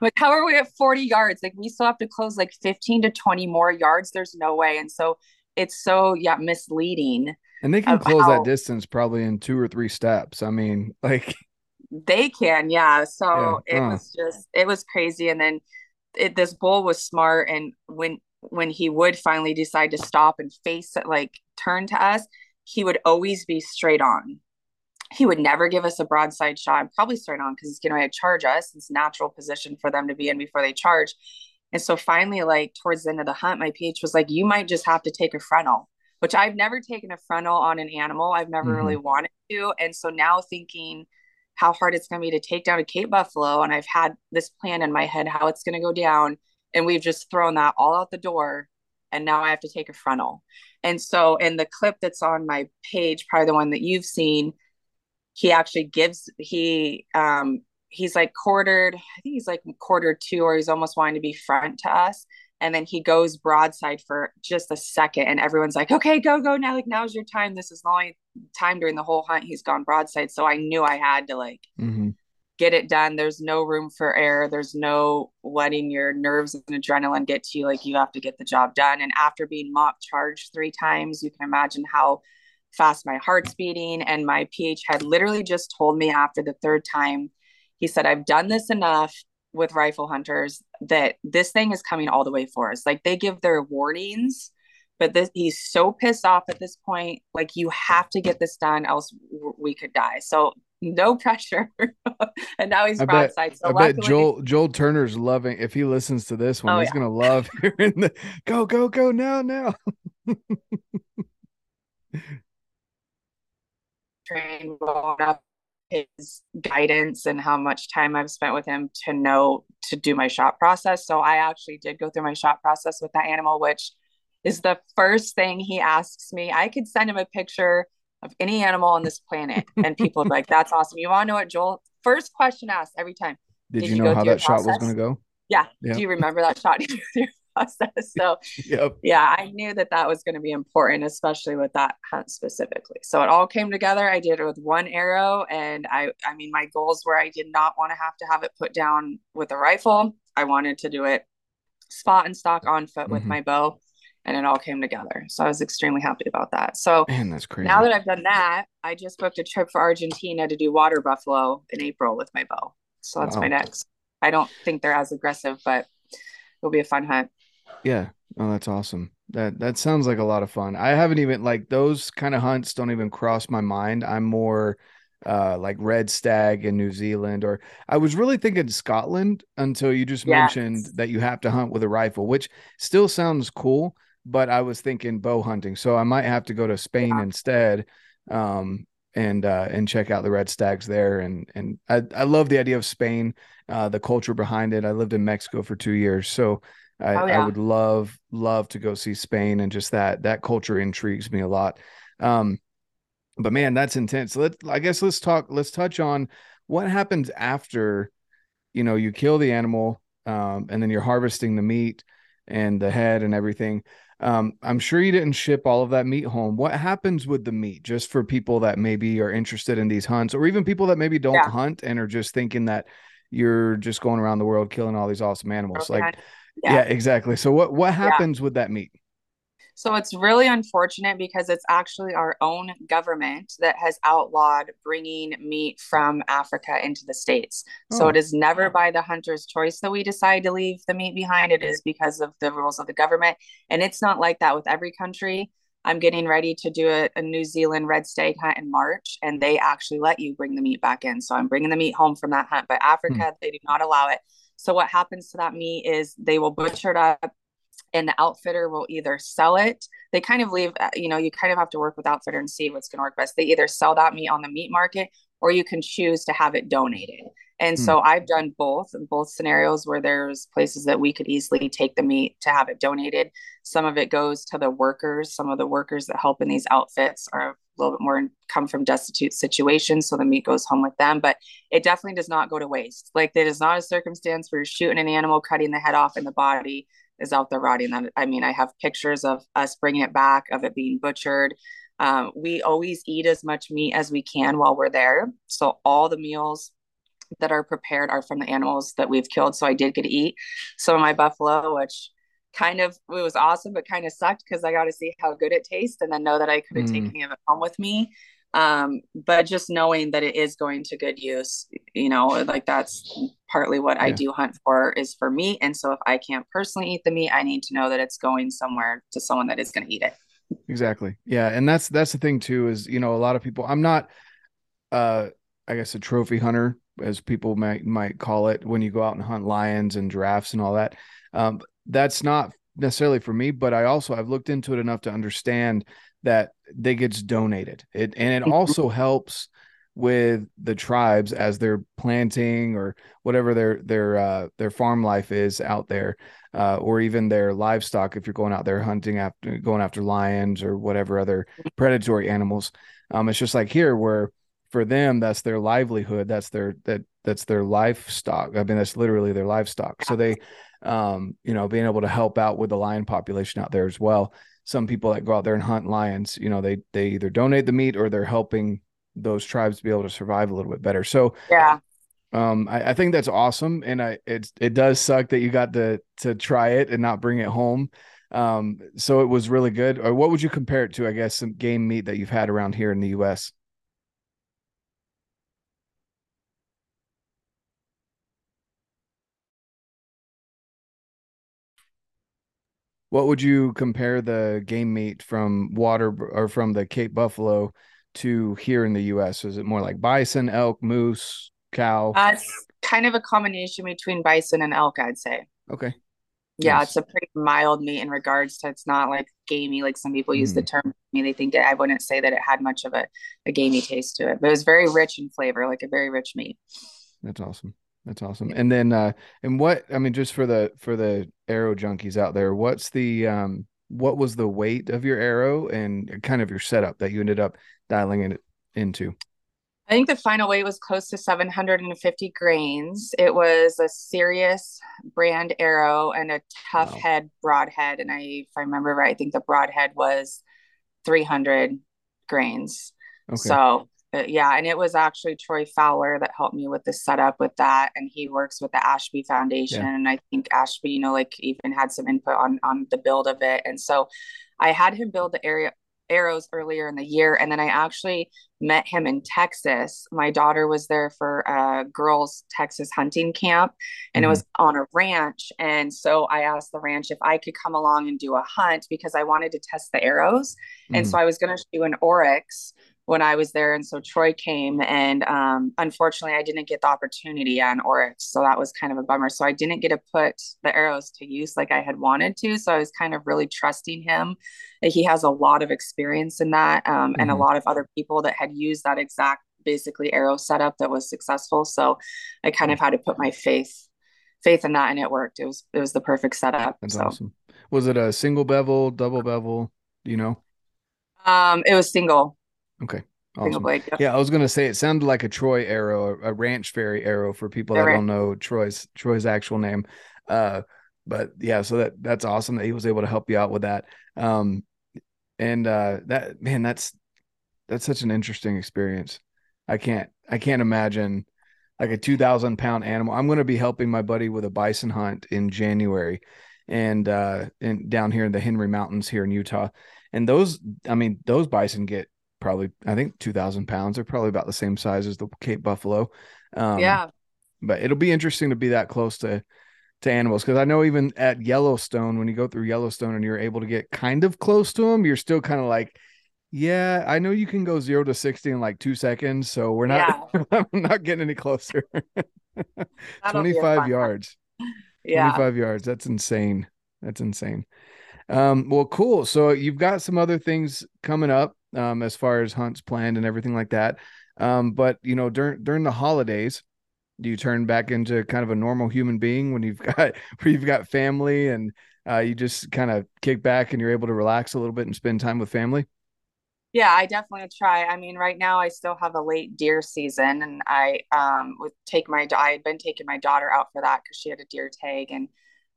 Like how are we at 40 yards? Like we still have to close like 15 to 20 more yards. There's no way. And so it's so yeah misleading and they can close that distance probably in two or three steps. I mean like they can yeah. So yeah. it was just it was crazy. And then it, this bull was smart and when when he would finally decide to stop and face it like turn to us he would always be straight on. He would never give us a broadside shot, probably straight on because he's going to charge us. It's natural position for them to be in before they charge. And so finally, like towards the end of the hunt, my PH was like, you might just have to take a frontal, which I've never taken a frontal on an animal. I've never mm-hmm. really wanted to. And so now thinking how hard it's going to be to take down a Cape Buffalo, and I've had this plan in my head how it's going to go down. And we've just thrown that all out the door and now I have to take a frontal. And so in the clip that's on my page, probably the one that you've seen, he actually gives he um he's like quartered, I think he's like quartered two, or he's almost wanting to be front to us. And then he goes broadside for just a second, and everyone's like, "Okay, go, go now! Like now's your time. This is the only time during the whole hunt he's gone broadside." So I knew I had to like mm-hmm get it done. There's no room for error. There's no letting your nerves and adrenaline get to you. Like you have to get the job done. And after being mock charged three times, you can imagine how fast my heart's beating. And my PH had literally just told me after the third time, he said, I've done this enough with rifle hunters that this thing is coming all the way for us. Like they give their warnings, but this he's so pissed off at this point. Like you have to get this done, else we could die. So no pressure. and now he's I broadside. Bet, so I bet Joel Joel Turner's loving if he listens to this one, oh, he's yeah. gonna love hearing the go, go, go now, now. Train up his guidance and how much time I've spent with him to know to do my shot process. So I actually did go through my shot process with that animal, which is the first thing he asks me. I could send him a picture of any animal on this planet, and people are like, "That's awesome." You want to know what Joel? First question asked every time. Did, did you, you know how that shot was going to go? Yeah. Yep. Do you remember that shot? process. So, yep. yeah, I knew that that was going to be important, especially with that hunt specifically. So it all came together. I did it with one arrow, and I, I mean, my goals were I did not want to have to have it put down with a rifle. I wanted to do it spot and stalk on foot mm-hmm. with my bow, and it all came together. So I was extremely happy about that. So Man, that's crazy. Now that I've done that, I just booked a trip for Argentina to do water buffalo in April with my bow. So that's wow. my next. I don't think they're as aggressive, but it'll be a fun hunt. Yeah. Oh, that's awesome. That that sounds like a lot of fun. I haven't even like those kind of hunts don't even cross my mind. I'm more uh like red stag in New Zealand or I was really thinking Scotland until you just yes. mentioned that you have to hunt with a rifle, which still sounds cool, but I was thinking bow hunting. So I might have to go to Spain yeah. instead. Um and uh and check out the red stags there and and I, I love the idea of Spain, uh the culture behind it. I lived in Mexico for 2 years. So I, oh, yeah. I would love love to go see Spain and just that that culture intrigues me a lot. Um, but man, that's intense. Let I guess let's talk. Let's touch on what happens after you know you kill the animal um, and then you're harvesting the meat and the head and everything. Um, I'm sure you didn't ship all of that meat home. What happens with the meat, just for people that maybe are interested in these hunts, or even people that maybe don't yeah. hunt and are just thinking that you're just going around the world killing all these awesome animals? Okay. Like, yeah. yeah, exactly. So what what happens yeah. with that meat? So it's really unfortunate because it's actually our own government that has outlawed bringing meat from Africa into the states. Oh. So it is never by the hunter's choice that we decide to leave the meat behind. It is because of the rules of the government, and it's not like that with every country. I'm getting ready to do a, a, New Zealand red stag hunt in March, and they actually let you bring the meat back in. So I'm bringing the meat home from that hunt, but Africa, hmm. they do not allow it. So what happens to that meat is they will butcher it up and the outfitter will either sell it. They kind of leave, you know, you kind of have to work with outfitter and see what's going to work best. They either sell that meat on the meat market or you can choose to have it donated. And hmm. so I've done both, both scenarios where there's places that we could easily take the meat to have it donated. Some of it goes to the workers. Some of the workers that help in these outfits are a little bit more come from destitute situations so the meat goes home with them but it definitely does not go to waste like it is not a circumstance where you're shooting an animal cutting the head off and the body is out there rotting that i mean i have pictures of us bringing it back of it being butchered um, we always eat as much meat as we can while we're there so all the meals that are prepared are from the animals that we've killed so i did get to eat some of my buffalo which kind of it was awesome, but kind of sucked because I got to see how good it tastes and then know that I could have mm. taken any of it home with me. Um, but just knowing that it is going to good use, you know, like that's partly what yeah. I do hunt for is for meat. And so if I can't personally eat the meat, I need to know that it's going somewhere to someone that is going to eat it. Exactly. Yeah. And that's that's the thing too, is you know, a lot of people I'm not uh I guess a trophy hunter, as people might might call it, when you go out and hunt lions and giraffes and all that. Um, that's not necessarily for me, but I also I've looked into it enough to understand that they gets donated. It and it mm-hmm. also helps with the tribes as they're planting or whatever their their uh, their farm life is out there, uh, or even their livestock if you're going out there hunting after going after lions or whatever other predatory animals. Um, it's just like here where for them that's their livelihood, that's their that that's their livestock. I mean that's literally their livestock. So they um, you know, being able to help out with the lion population out there as well. Some people that go out there and hunt lions, you know, they they either donate the meat or they're helping those tribes be able to survive a little bit better. So yeah, um, I, I think that's awesome, and I it's it does suck that you got to to try it and not bring it home. Um, so it was really good. Or what would you compare it to? I guess some game meat that you've had around here in the U.S. What would you compare the game meat from water or from the Cape Buffalo to here in the U.S.? Is it more like bison, elk, moose, cow? Uh, it's kind of a combination between bison and elk, I'd say. Okay. Yeah, it's a pretty mild meat in regards to it's not like gamey like some people mm. use the mm-hmm. term. I mean, they think it, I wouldn't say that it had much of a, a gamey taste to it, but it was very rich in flavor, like a very rich meat. That's awesome. That's awesome. And then uh and what I mean just for the for the arrow junkies out there, what's the um what was the weight of your arrow and kind of your setup that you ended up dialing it into? I think the final weight was close to 750 grains. It was a Sirius brand arrow and a tough wow. head broadhead. And I, if I remember right, I think the broadhead was 300 grains. Okay. So yeah, and it was actually Troy Fowler that helped me with the setup with that, and he works with the Ashby Foundation, yeah. and I think Ashby, you know, like even had some input on on the build of it, and so I had him build the area arrows earlier in the year, and then I actually met him in Texas. My daughter was there for a girls' Texas hunting camp, and mm-hmm. it was on a ranch, and so I asked the ranch if I could come along and do a hunt because I wanted to test the arrows, mm-hmm. and so I was going to do an oryx when I was there. And so Troy came, and um, unfortunately, I didn't get the opportunity on Oryx. So that was kind of a bummer. So I didn't get to put the arrows to use like I had wanted to. So I was kind of really trusting him. He has a lot of experience in that, um, mm-hmm. and a mm-hmm. lot of other people that had used that exact basically arrow setup that was successful. So I kind of had to put my faith faith in that and it worked. It was it was the perfect setup. That's so. awesome. Was it a single bevel, double bevel? you know? Um, it was single. Okay. Awesome. Blade, yeah. yeah. I was gonna say it sounded like a Troy arrow, a ranch fairy arrow for people that don't know Troy's Troy's actual name. Uh, but yeah, so that that's awesome that he was able to help you out with that. Um, and uh, that man, that's that's such an interesting experience. I can't I can't imagine like a two thousand pound animal. I'm gonna be helping my buddy with a bison hunt in January, and uh, and down here in the Henry Mountains here in Utah. And those, I mean, those bison get probably I think two thousand pounds. They're probably about the same size as the Cape Buffalo. Um, yeah, but it'll be interesting to be that close to to animals because I know even at Yellowstone when you go through Yellowstone and you're able to get kind of close to them, you're still kind of like. Yeah, I know you can go zero to sixty in like two seconds, so we're not. Yeah. I'm not getting any closer. Twenty-five yards. Yeah, twenty-five yards. That's insane. That's insane. Um, well, cool. So you've got some other things coming up um, as far as hunts planned and everything like that. Um, but you know, during during the holidays, do you turn back into kind of a normal human being when you've got where you've got family and uh, you just kind of kick back and you're able to relax a little bit and spend time with family? Yeah, I definitely try. I mean, right now I still have a late deer season, and I um would take my I had been taking my daughter out for that because she had a deer tag, and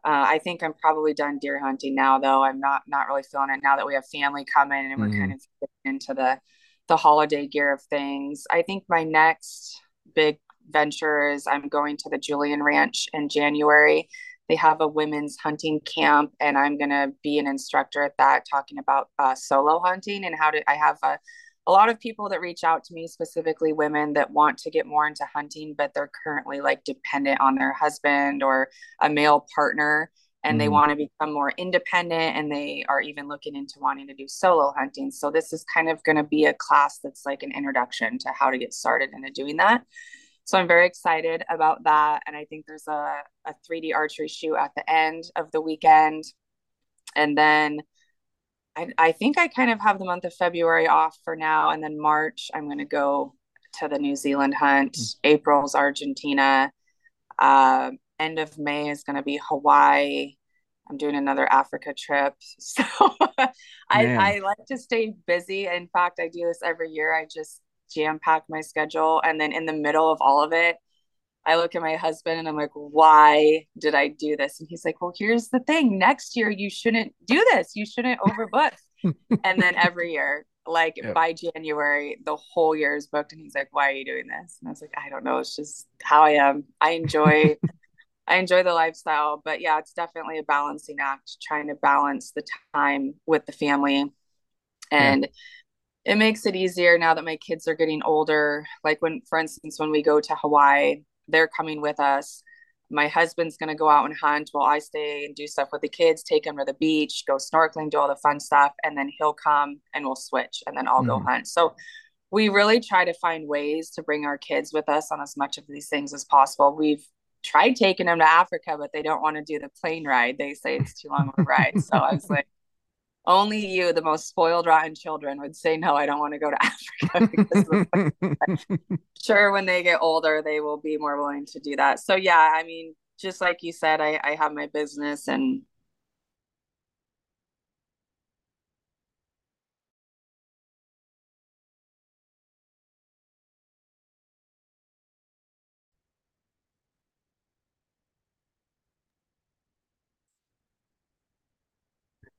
uh, I think I'm probably done deer hunting now, though. I'm not not really feeling it now that we have family coming and we're mm-hmm. kind of into the the holiday gear of things. I think my next big venture is I'm going to the Julian Ranch in January. They have a women's hunting camp, and I'm going to be an instructor at that, talking about uh, solo hunting and how to. I have a a lot of people that reach out to me, specifically women that want to get more into hunting, but they're currently like dependent on their husband or a male partner and mm they want to become more independent and they are even looking into wanting to do solo hunting. So this is kind of going to be a class that's like an introduction to how to get started into doing that. So I'm very excited about that. And I think there's a, a 3D archery shoot at the end of the weekend. And then I, I think I kind of have the month of February off for now. And then March, I'm going to go to the New Zealand hunt. Mm. April's Argentina. Uh, end of May is going to be Hawaii. I'm doing another Africa trip. So I, I like to stay busy. In fact, I do this every year. I just jam pack my schedule. And then in the middle of all of it, I look at my husband and I'm like, why did I do this? And he's like, well, here's the thing. Next year, you shouldn't do this. You shouldn't overbook. and then every year, like by January, the whole year is booked. And he's like, why are you doing this? And I was like, I don't know. It's just how I am. I enjoy. I enjoy the lifestyle, but yeah, it's definitely a balancing act, trying to balance the time with the family. And yeah. it makes it easier now that my kids are getting older. Like when, for instance, when we go to Hawaii, they're coming with us. My husband's going to go out and hunt while I stay and do stuff with the kids, take them to the beach, go snorkeling, do all the fun stuff. And then he'll come and we'll switch and then I'll mm. go hunt. So we really try to find ways to bring our kids with us on as much of these things as possible. We've tried taking them to Africa, but they don't want to do the plane ride. They say it's too long of a ride. So I was like, only you, the most spoiled, rotten children, would say, no, I don't want to go to Africa. sure, when they get older, they will be more willing to do that. So, yeah, I mean, just like you said, I, I have my business and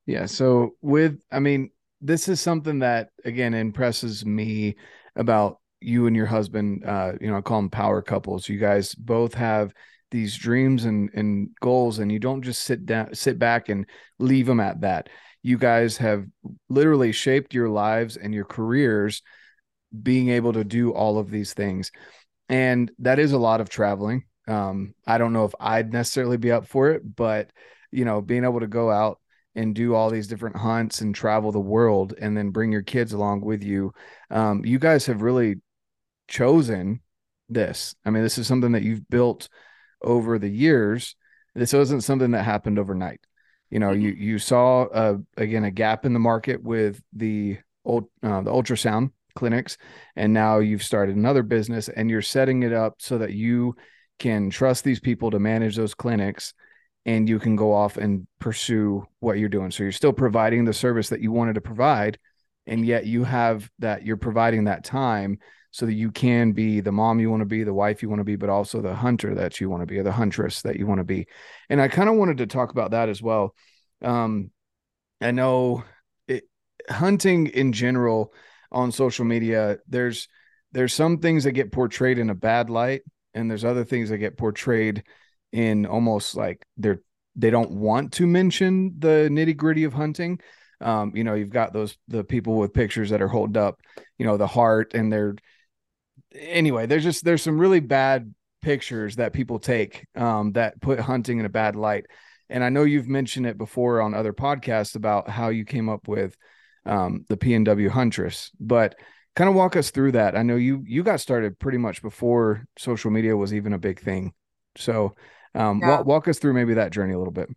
Yeah. So with, I mean, this is something that again impresses me about you and your husband. Uh, you know, I call them power couples. You guys both have these dreams and and goals, and you don't just sit down, sit back, and leave them at that. You guys have literally shaped your lives and your careers, being able to do all of these things, and that is a lot of traveling. Um, I don't know if I'd necessarily be up for it, but you know, being able to go out and do all these different hunts and travel the world and then bring your kids along with you. Um, you guys have really chosen this. I mean, this is something that you've built over the years. This wasn't something that happened overnight. You know, you you saw uh, again a gap in the market with the old uh, the ultrasound clinics, and now you've started another business, and you're setting it up so that you can trust these people to manage those clinics and you can go off and pursue what you're doing. So you're still providing the service that you wanted to provide, and yet you have that you're providing that time so that you can be the mom you want to be, the wife you want to be, but also the hunter that you want to be, or the huntress that you want to be. And I kind of wanted to talk about that as well. Um, I know it, hunting in general on social media, there's there's some things that get portrayed in a bad light, and there's other things that get portrayed in almost like they're they don't want to mention the nitty gritty of hunting. Um, you know, you've got those the people with pictures that are holding up, you know, the heart and they're anyway, there's just there's some really bad pictures that people take um, that put hunting in a bad light. And I know you've mentioned it before on other podcasts about how you came up with um, the PNW Huntress, but kind of walk us through that. I know you you got started pretty much before social media was even a big thing. So um, yeah. walk, walk us through maybe that journey a little bit.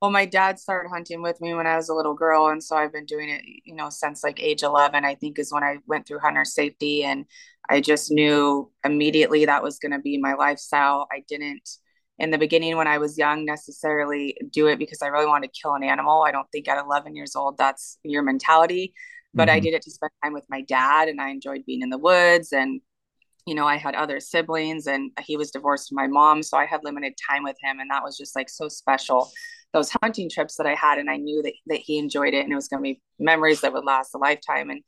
Well, my dad started hunting with me when I was a little girl. And so I've been doing it, you know, since like age 11, I think is when I went through hunter safety. And I just knew immediately that was going to be my lifestyle. I didn't, in the beginning when I was young, necessarily do it because I really wanted to kill an animal. I don't think at 11 years old, that's your mentality. But mm-hmm. I did it to spend time with my dad and I enjoyed being in the woods and you know, I had other siblings and he was divorced from my mom. So I had limited time with him. And that was just like so special. Those hunting trips that I had, and I knew that, that he enjoyed it and it was going to be memories that would last a lifetime. And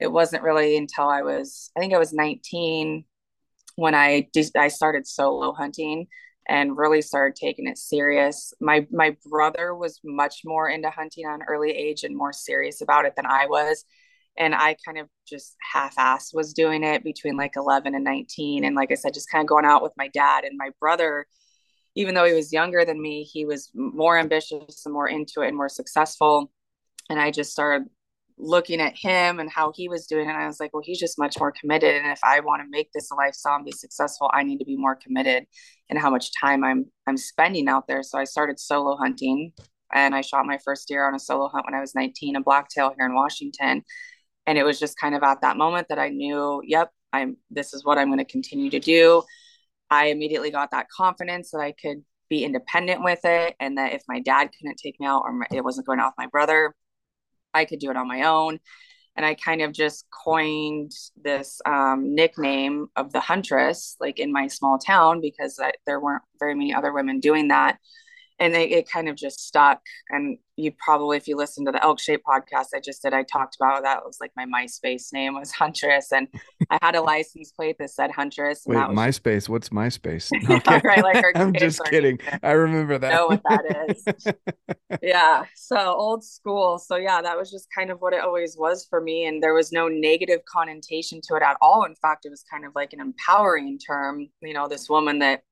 it wasn't really until I was, I think I was 19 when I I started solo hunting and really started taking it serious. My my brother was much more into hunting on early age and more serious about it than I was and I kind of just half-assed was doing it between like 11 and 19 and like I said just kind of going out with my dad and my brother. Even though he was younger than me he was more ambitious and more into it and more successful. And I just started looking at him and how he was doing and I was like well he's just much more committed and if I want to make this a lifestyle and be successful I need to be more committed and how much time I'm I'm spending out there. So I started solo hunting and I shot my first deer on a solo hunt when I was 19 a blacktail here in Washington and it was just kind of at that moment that I knew, yep, I'm this is what I'm going to continue to do. I immediately got that confidence that I could be independent with it and that if my dad couldn't take me out or it wasn't going with my brother, I could do it on my own. And I kind of just coined this um, nickname of the huntress, like in my small town, because I, there weren't very many other women doing that and it, it kind of just stuck. And you probably, if you listen to the Elk Shape podcast I just did, I talked about that. It was like my MySpace name was Huntress, and I had a license plate that said Huntress. Wait, MySpace? Just... What's MySpace? Okay. right, like I'm just kidding. I remember that. Know what that is? yeah. So old school. So yeah, that was just kind of what it always was for me, and there was no negative connotation to it at all. In fact, it was kind of like an empowering term. You know, this woman that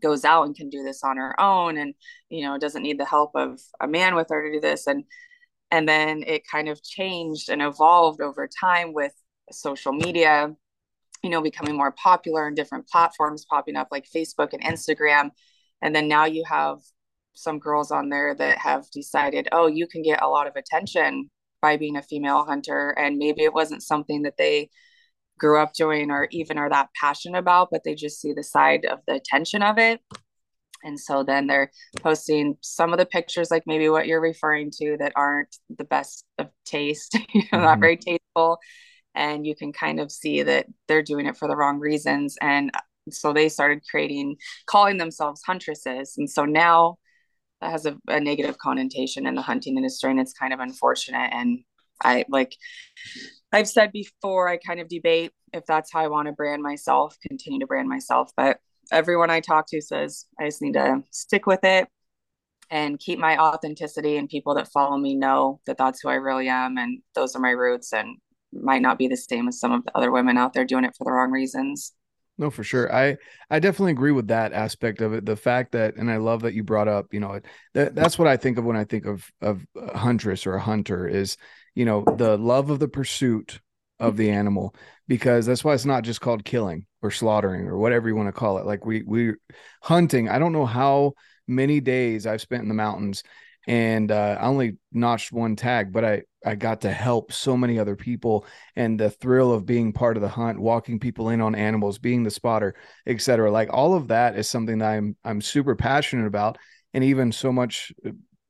goes out and can do this on her own and you know doesn't need the help of a man with her to do this and and then it kind of changed and evolved over time with social media you know, becoming more popular and different platforms popping up like Facebook and Instagram. And then now you have some girls on there that have decided, oh, you can get a lot of attention by being a female hunter. And maybe it wasn't something that they grew up doing or even are that passionate about, but they just see the side of the attention of it. And so then they're posting some of the pictures, like maybe what you're referring to, that aren't the best of taste, you know, mm-hmm. not very tasteful. And you can kind of see that they're doing it for the wrong reasons. And so they started creating, calling themselves huntresses. And so now that has a, a negative connotation in the hunting industry. And it's kind of unfortunate. And I like, I've said before, I kind of debate if that's how I want to brand myself, continue to brand myself. But everyone I talk to says I just need to stick with it and keep my authenticity and people that follow me know that that's who I really am and those are my roots and might not be the same as some of the other women out there doing it for the wrong reasons. No, for sure. I I definitely agree with that aspect of it. The fact that, and I love that you brought up, you know, that that's what I think of when I think of of a huntress or a hunter is, you know, the love of the pursuit of the animal because that's why it's not just called killing or slaughtering or whatever you want to call it. Like we we hunting. I don't know how many days I've spent in the mountains, and uh, I only notched one tag, but I I got to help so many other people, and the thrill of being part of the hunt, walking people in on animals, being the spotter, etc. Like all of that is something that I'm I'm super passionate about, and even so much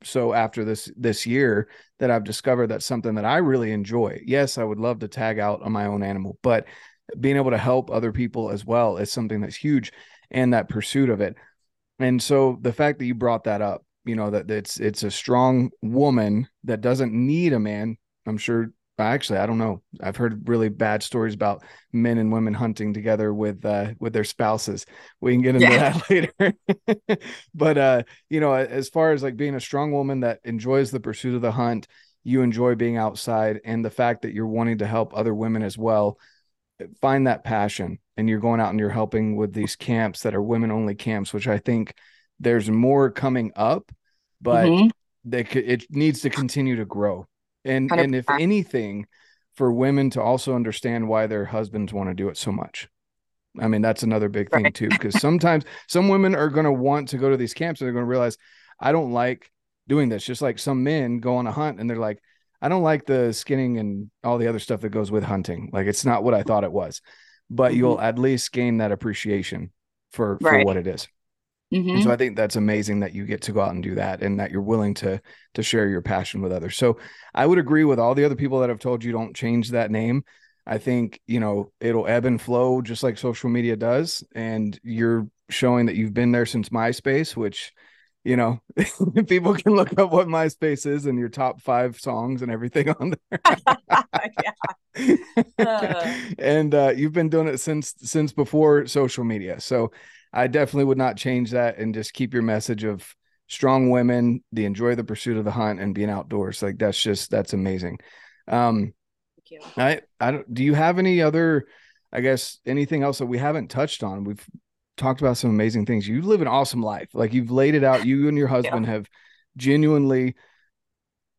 so after this this year that I've discovered that's something that I really enjoy. Yes, I would love to tag out on my own animal, but being able to help other people as well is something that's huge and that pursuit of it. And so the fact that you brought that up, you know, that it's it's a strong woman that doesn't need a man. I'm sure actually i don't know i've heard really bad stories about men and women hunting together with uh with their spouses we can get into yeah. that later but uh you know as far as like being a strong woman that enjoys the pursuit of the hunt you enjoy being outside and the fact that you're wanting to help other women as well find that passion and you're going out and you're helping with these camps that are women only camps which i think there's more coming up but mm-hmm. they it needs to continue to grow and 100%. and if anything for women to also understand why their husbands want to do it so much i mean that's another big thing right. too because sometimes some women are going to want to go to these camps and they're going to realize i don't like doing this just like some men go on a hunt and they're like i don't like the skinning and all the other stuff that goes with hunting like it's not what i thought it was but mm-hmm. you'll at least gain that appreciation for right. for what it is Mm-hmm. And so I think that's amazing that you get to go out and do that and that you're willing to to share your passion with others. So I would agree with all the other people that have told you don't change that name. I think, you know, it'll ebb and flow just like social media does and you're showing that you've been there since MySpace, which you know, people can look up what MySpace is and your top five songs and everything on there. uh. and uh, you've been doing it since since before social media. So I definitely would not change that and just keep your message of strong women, the enjoy the pursuit of the hunt and being outdoors. Like that's just that's amazing. Um Thank you. I I don't do you have any other I guess anything else that we haven't touched on? We've talked about some amazing things. You live an awesome life. Like you've laid it out. You and your husband yeah. have genuinely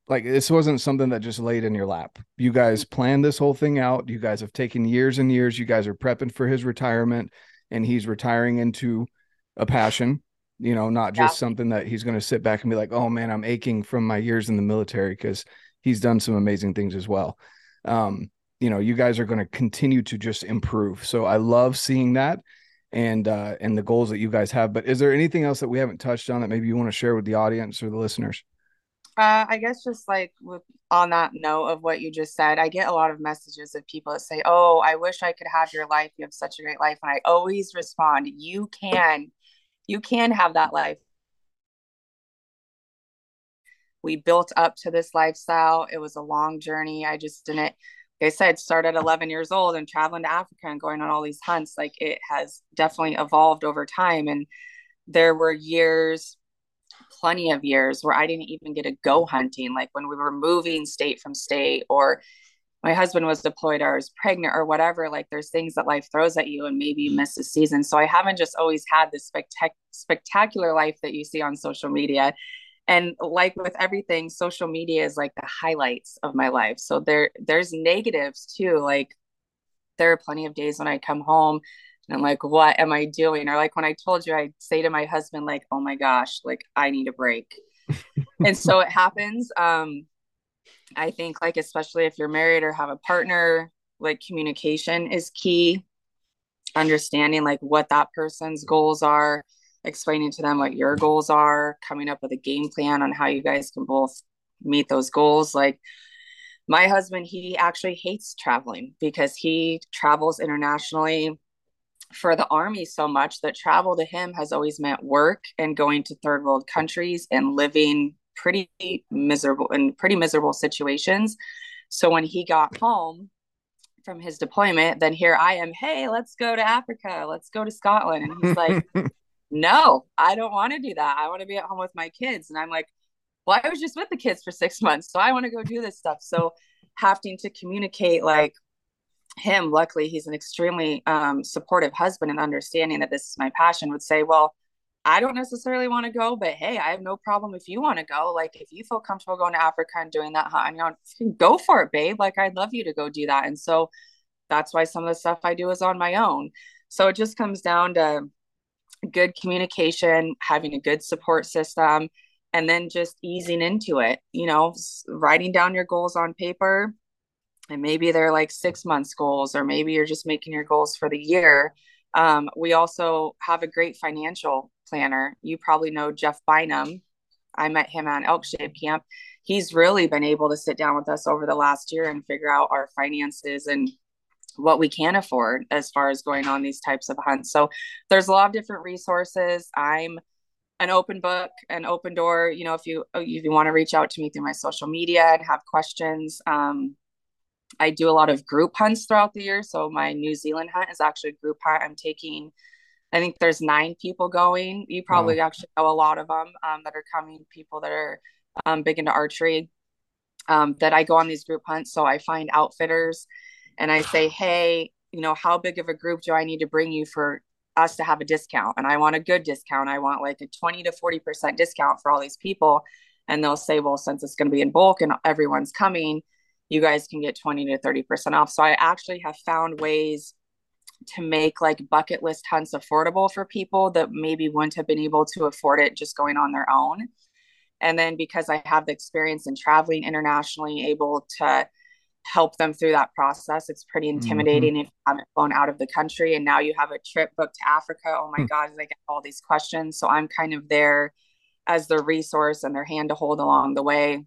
like this wasn't something that just laid in your lap. You guys planned this whole thing out. You guys have taken years and years. You guys are prepping for his retirement and he's retiring into a passion, you know, not just yeah. something that he's going to sit back and be like, oh man, I'm aching from my years in the military because he's done some amazing things as well. Um, you know, you guys are going to continue to just improve. So I love seeing that and uh and the goals that you guys have. But is there anything else that we haven't touched on that maybe you want to share with the audience or the listeners? Uh, I guess just like with, on that note of what you just said, I get a lot of messages of people that say, "Oh, I wish I could have your life. You have such a great life." And I always respond, "You can, you can have that life." We built up to this lifestyle. It was a long journey. I just didn't. Like I said, started 11 years old and traveling to Africa and going on all these hunts. Like it has definitely evolved over time, and there were years plenty of years where I didn't even get to go hunting, like when we were moving state from state, or my husband was deployed or I was pregnant or whatever. Like there's things that life throws at you, and maybe you mm-hmm. miss a season. So I haven't just always had this spectac- spectacular life that you see on social media. And like with everything, social media is like the highlights of my life. So there, there's negatives too. Like there are plenty of days when I come home and I'm like, what am I doing? Or like when I told you, I'd say to my husband, like, oh my gosh, like I need a break. and so it happens. Um, I think like especially if you're married or have a partner, like communication is key. Understanding like what that person's goals are, explaining to them what your goals are, coming up with a game plan on how you guys can both meet those goals. Like my husband, he actually hates traveling because he travels internationally for the army so much that travel to him has always meant work and going to third world countries and living pretty miserable in pretty miserable situations. So when he got home from his deployment, then here I am, hey, let's go to Africa, let's go to Scotland. And he's like, no, I don't want to do that. I want to be at home with my kids. And I'm like, well, I was just with the kids for six months. So I want to go do this stuff. So having to communicate like him, luckily, he's an extremely um, supportive husband and understanding that this is my passion, would say, Well, I don't necessarily want to go, but hey, I have no problem if you want to go. Like, if you feel comfortable going to Africa and doing that, huh? you know, go for it, babe. Like, I'd love you to go do that. And so that's why some of the stuff I do is on my own. So it just comes down to good communication, having a good support system, and then just easing into it, you know, writing down your goals on paper, and maybe they're like six months goals or maybe you're just making your goals for the year. Um, we also have a great financial planner. You probably know jeff bynum. I met him on elk shape camp. He's really been able to sit down with us over the last year and figure out our finances and what we can afford as far as going on these types of hunts. So there's a lot of different resources. I'm an open book an open door. You know if you if you want to reach out to me through my social media and have questions um, I do a lot of group hunts throughout the year. So my New Zealand hunt is actually a group hunt. I'm taking, I think there's nine people going. You probably wow. actually know a lot of them um, that are coming, people that are um, big into archery. Um, that I go on these group hunts. So I find outfitters and I say, hey, you know, how big of a group do I need to bring you for us to have a discount? And I want a good discount. I want like a 20 to 40% discount for all these people. And they'll say, well, since it's going to be in bulk and everyone's coming, you guys can get 20 to 30% off. So I actually have found ways to make like bucket list hunts affordable for people that maybe wouldn't have been able to afford it just going on their own. And then because I have the experience in traveling internationally, able to help them through that process. It's pretty mm-hmm. intimidating mm-hmm. if you haven't flown out of the country and now you have a trip booked to Africa. Oh my mm God, I get all these questions. So I'm kind of there as their resource and their hand to hold along the way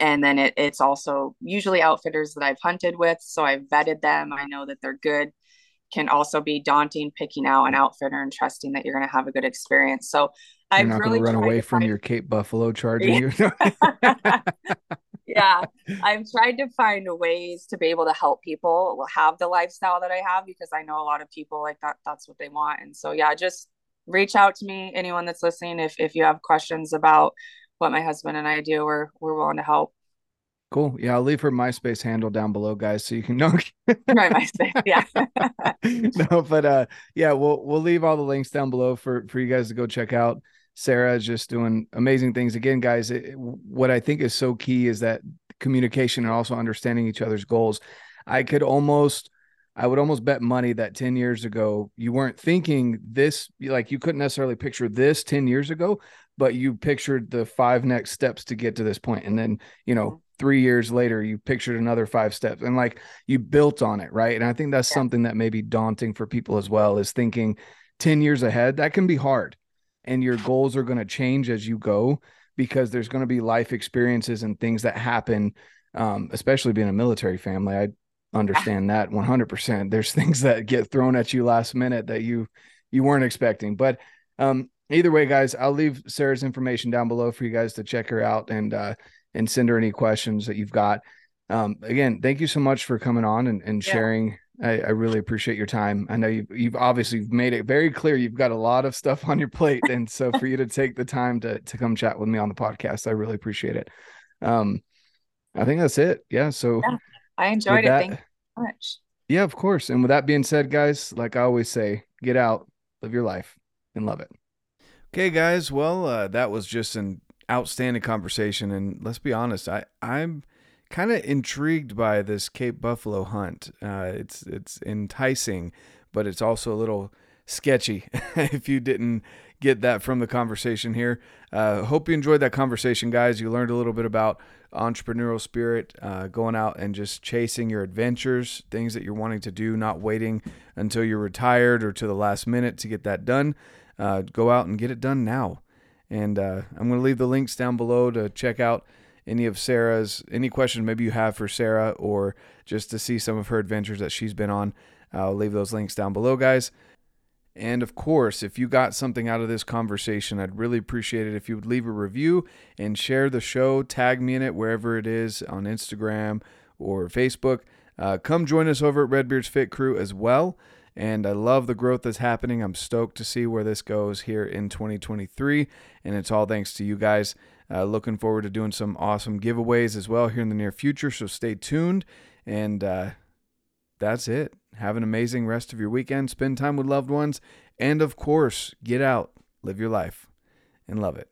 and then it, it's also usually outfitters that I've hunted with. So I've vetted them. I know that they're good. Can also be daunting picking out an outfitter and trusting that you're going to have a good experience. So I've not really run away from find... your Cape Buffalo charging you. yeah, I've tried to find ways to be able to help people have the lifestyle that I have because I know a lot of people like that. That's what they want, and so yeah, just reach out to me. Anyone that's listening, if if you have questions about what my husband and I do, we're we're willing to help. Cool. Yeah, I'll leave her MySpace handle down below, guys, so you can know. right, MySpace. Yeah. no, but uh, yeah, we'll we'll leave all the links down below for for you guys to go check out. Sarah is just doing amazing things. Again, guys, it, what I think is so key is that communication and also understanding each other's goals. I could almost I would almost bet money that 10 years ago, you weren't thinking this, like you couldn't necessarily picture this 10 years ago, but you pictured the five next steps to get to this. And then, you know, mm-hmm. three years later, you pictured another five steps and like you built on it. Right. And I think that's yeah. something that may be daunting for people as well is thinking 10 years ahead. That can be hard. And your goals are going to change as you go because there's going to be life experiences and things that happen, um, especially being a military family. I understand that 100%. There's things that get thrown at you last minute that you you weren't expecting. But um either way guys, I'll leave Sarah's information down below for you guys to check her out and uh and send her any questions that you've got. Um again, thank you so much for coming on and, and yeah. sharing. I, I, really appreciate your time. I know you've, you've obviously made it very clear you've got a lot of stuff on your plate. And so for you to take the time to to come chat with me on the podcast, I really appreciate it. Um I think that's it. Yeah. So yeah. I enjoyed it. That, Thank you so much. Yeah, of course. And with that being said, guys, like I always say, get out, live your life, and love it. Okay, guys. Well, uh, that was just an outstanding conversation, and let's be honest, I I'm kind of intrigued by this Cape Buffalo hunt. Uh, it's it's enticing, but it's also a little sketchy if you didn't get that from the conversation here. Uh, hope you enjoyed that conversation, guys. You learned a little bit about entrepreneurial spirit, uh, going out and just chasing your adventures, things that you're wanting to do, not waiting until you're retired or to the last minute to get that done. Uh, go out and get it done now. And uh, I'm going to leave the links down below to check out any of Sarah's, any questions maybe you have for Sarah or just to see some of her adventures that she's been on. I'll leave those links down below, guys. And of course, if you got something out of this conversation, I'd really appreciate it if you would leave a review and share the show. Tag me in it wherever it is on Instagram or Facebook. Uh, come join us over at Redbeard's Fit Crew as well. And I love the growth that's happening. I'm stoked to see where this goes here in 2023. And it's all thanks to you guys. Uh, looking forward to doing some awesome giveaways as well here in the near future. So stay tuned. And uh, that's it. Have an amazing rest of your weekend. Spend time with loved ones. And of course, get out, live your life, and love it.